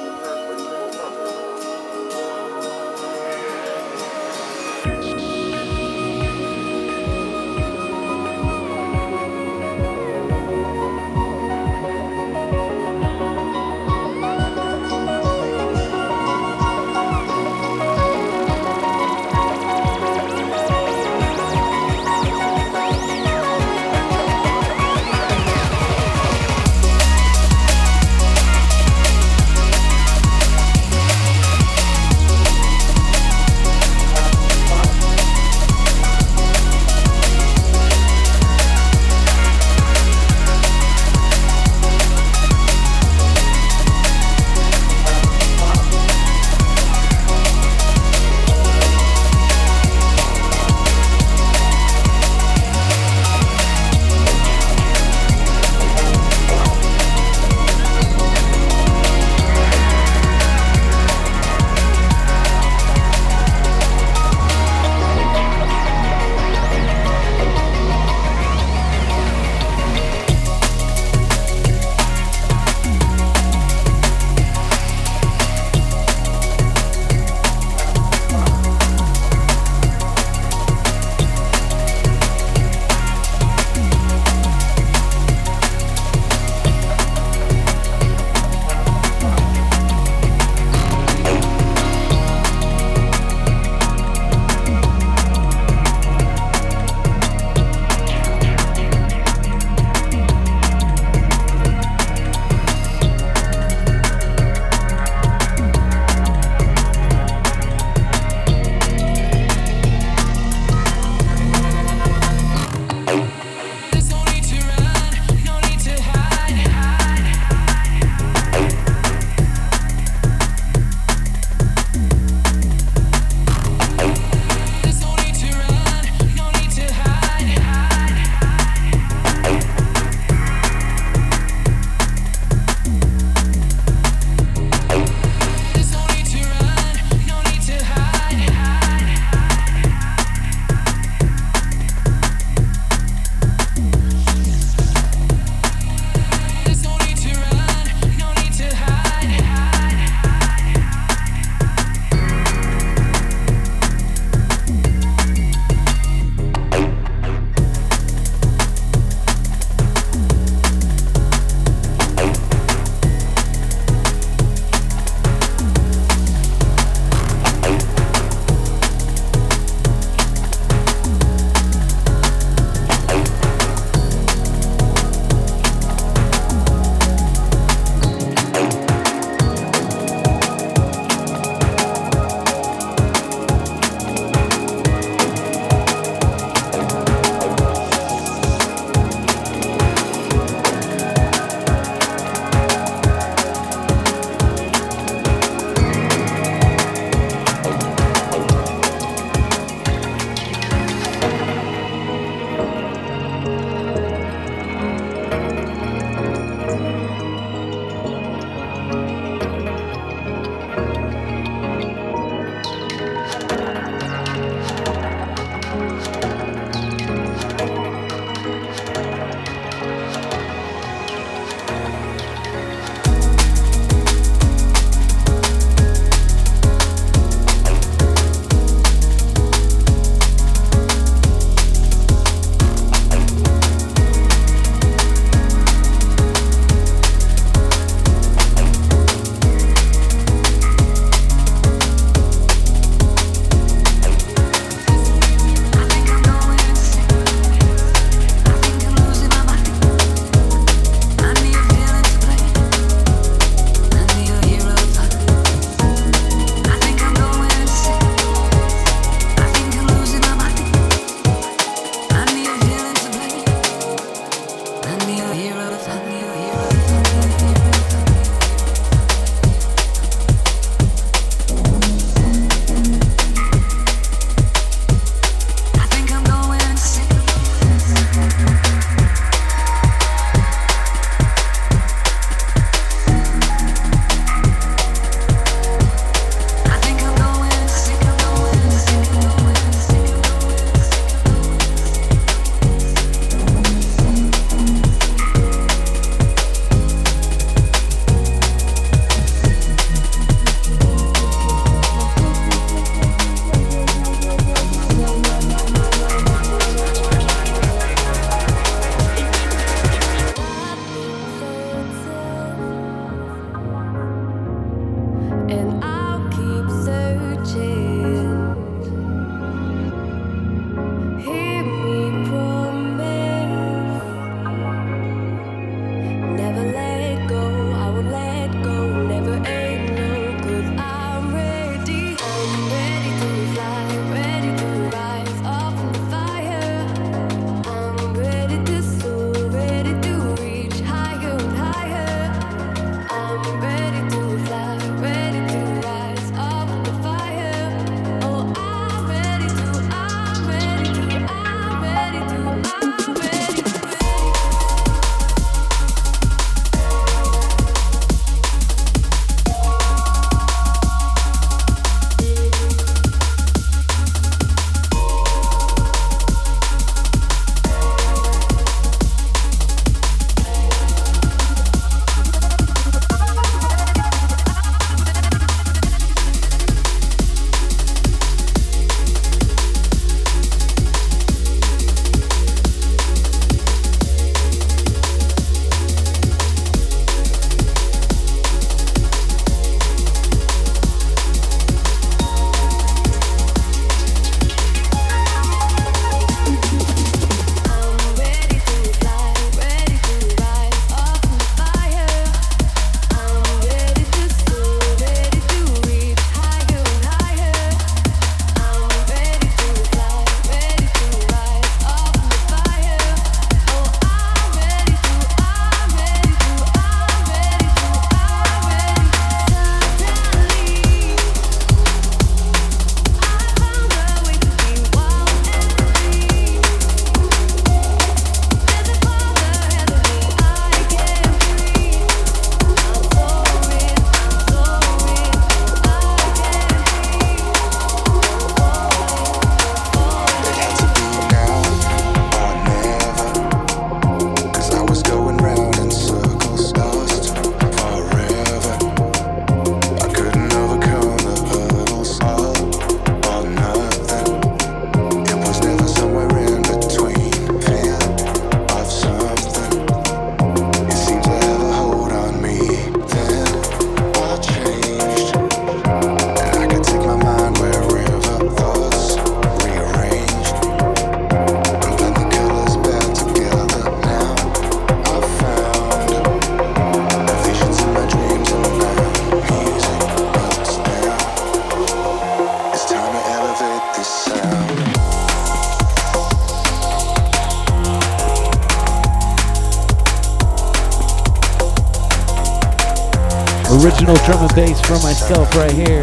original drum and bass from myself right here.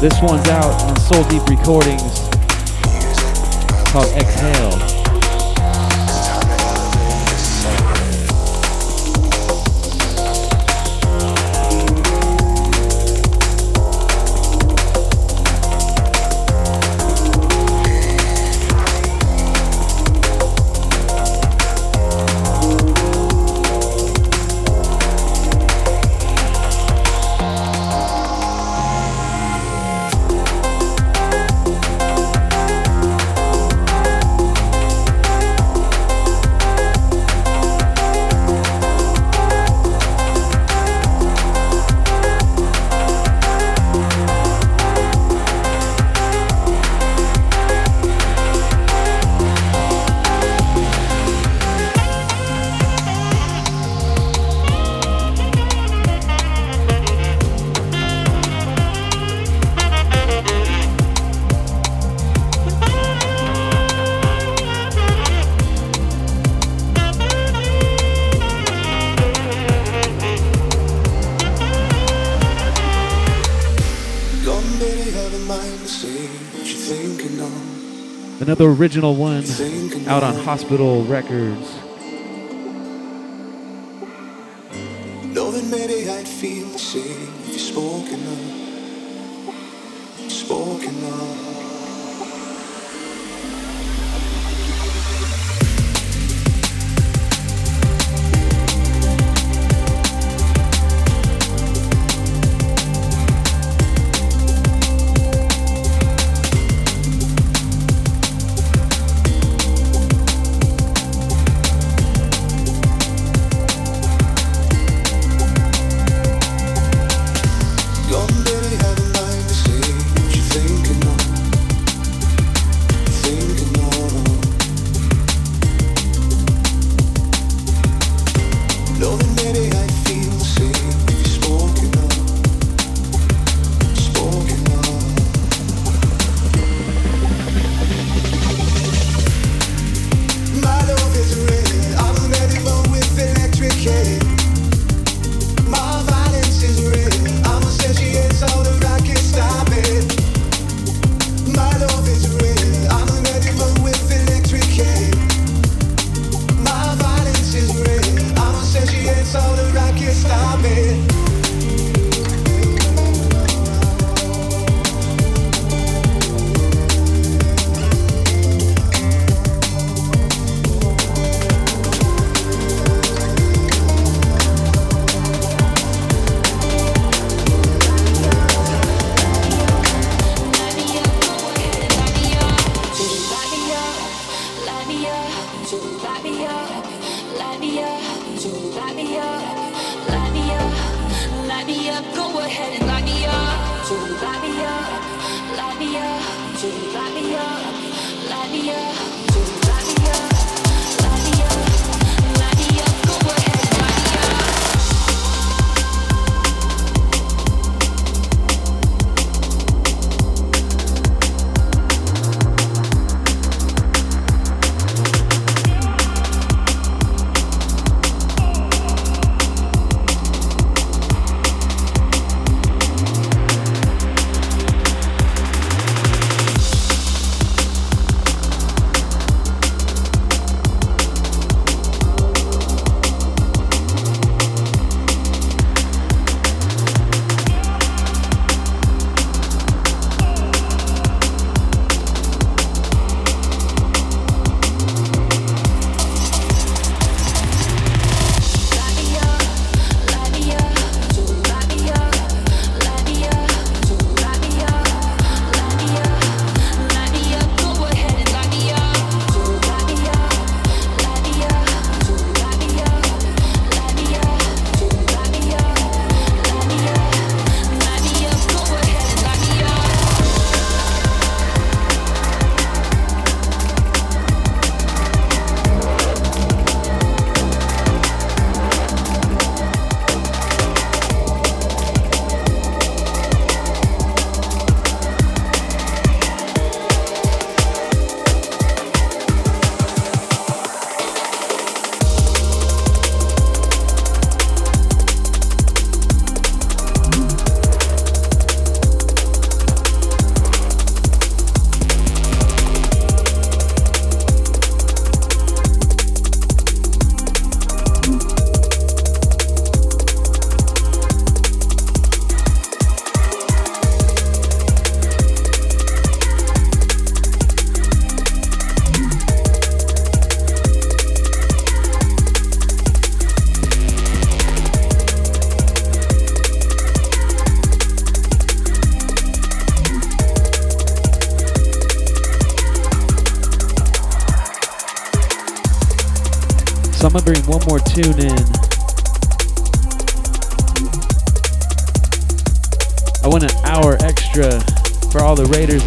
This one's out on Soul Deep Recordings. Called Exhale. another original one out on Hospital Records. I'd feel the same if you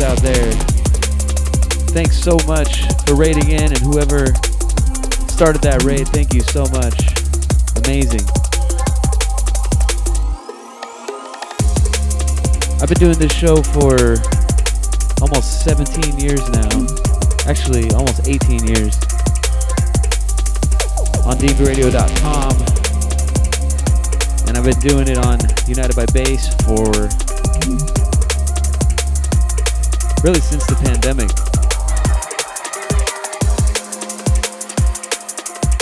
out there. Thanks so much for raiding in and whoever started that raid, thank you so much. Amazing. I've been doing this show for almost 17 years now. Actually, almost 18 years. On dnbradio.com. And I've been doing it on United by Bass for really since the pandemic.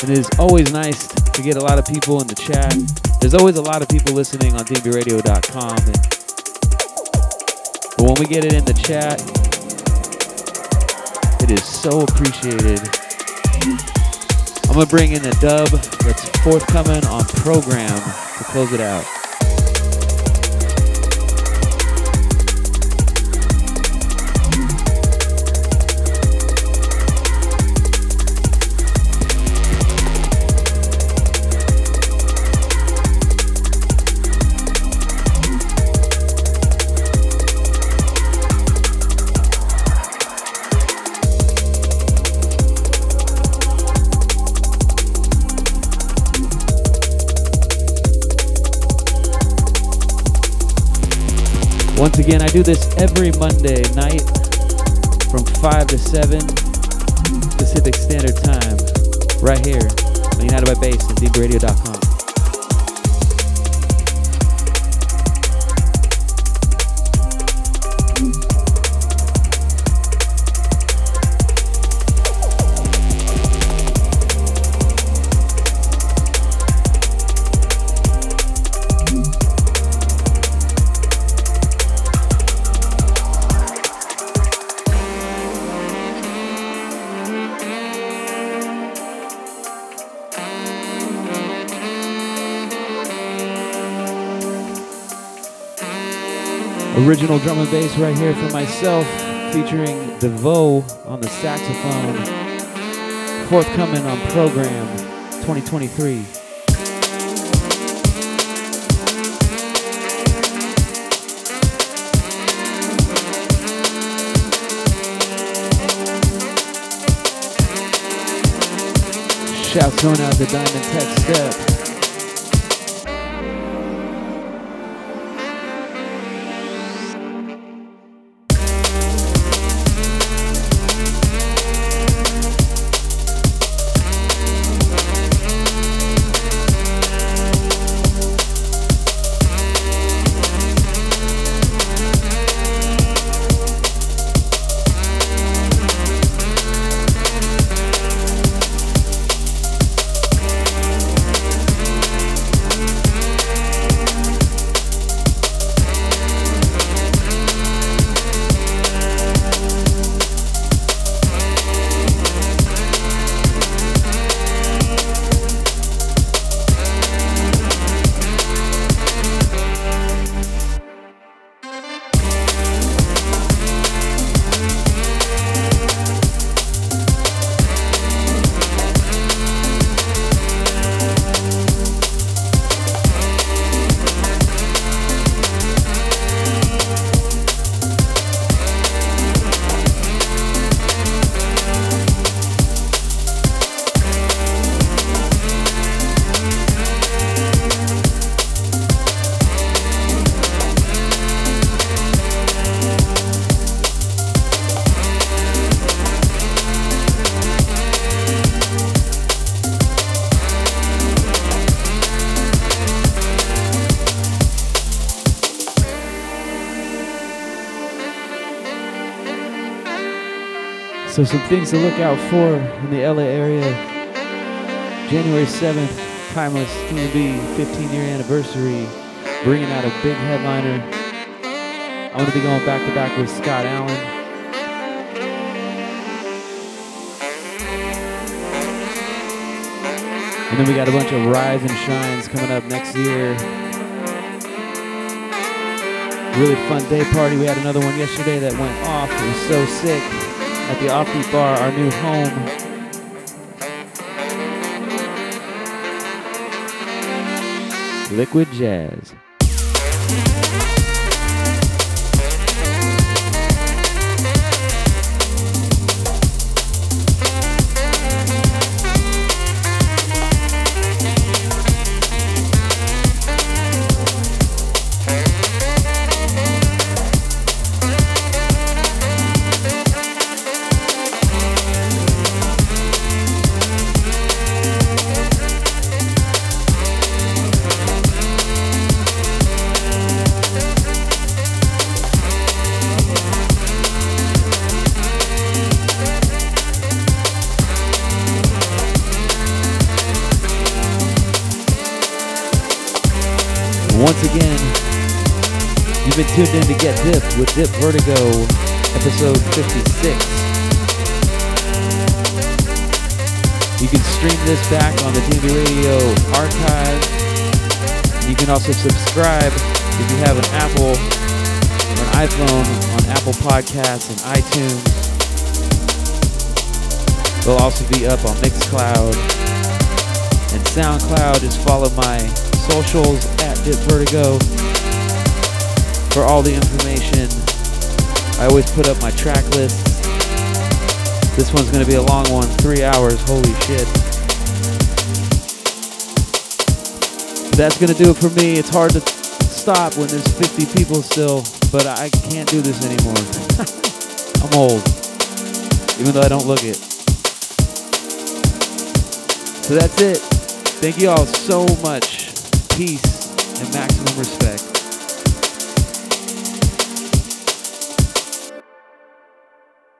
And it is always nice to get a lot of people in the chat. There's always a lot of people listening on dnbradio.com. And, but when we get it in the chat, it is so appreciated. I'm going to bring in a dub that's forthcoming on program to close it out. Again, I do this every Monday night from 5 to 7 Pacific Standard Time, right here on United by Bass and dnbradio.com. Original drum and bass right here for myself, featuring DeVoe on the saxophone. Forthcoming on program 2023. Shouts going out to Diamond Tech Step. So some things to look out for in the LA area. January 7th, Timeless be 15 year anniversary, bringing out a big headliner. I'm going to be going back to back with Scott Allen. And then we got a bunch of Rise and Shines coming up next year. Really fun day party. We had another one yesterday that went off. It was so sick at the Offbeat Bar, our new home. Liquid Jazz. Get Dip with Dip Vertigo, episode 56. You can stream this back on the DNB Radio archive. You can also subscribe if you have an Apple or an iPhone on Apple Podcasts and iTunes. They'll also be up on Mixcloud and SoundCloud. Just follow my socials at Dip Vertigo for all the information. I always put up my track list. This one's going to be a long one, three hours. Holy shit. That's going to do it for me. It's hard to stop when there's 50 people still, but I can't do this anymore. I'm old, even though I don't look it. So that's it. Thank you all so much. Peace and maximum respect.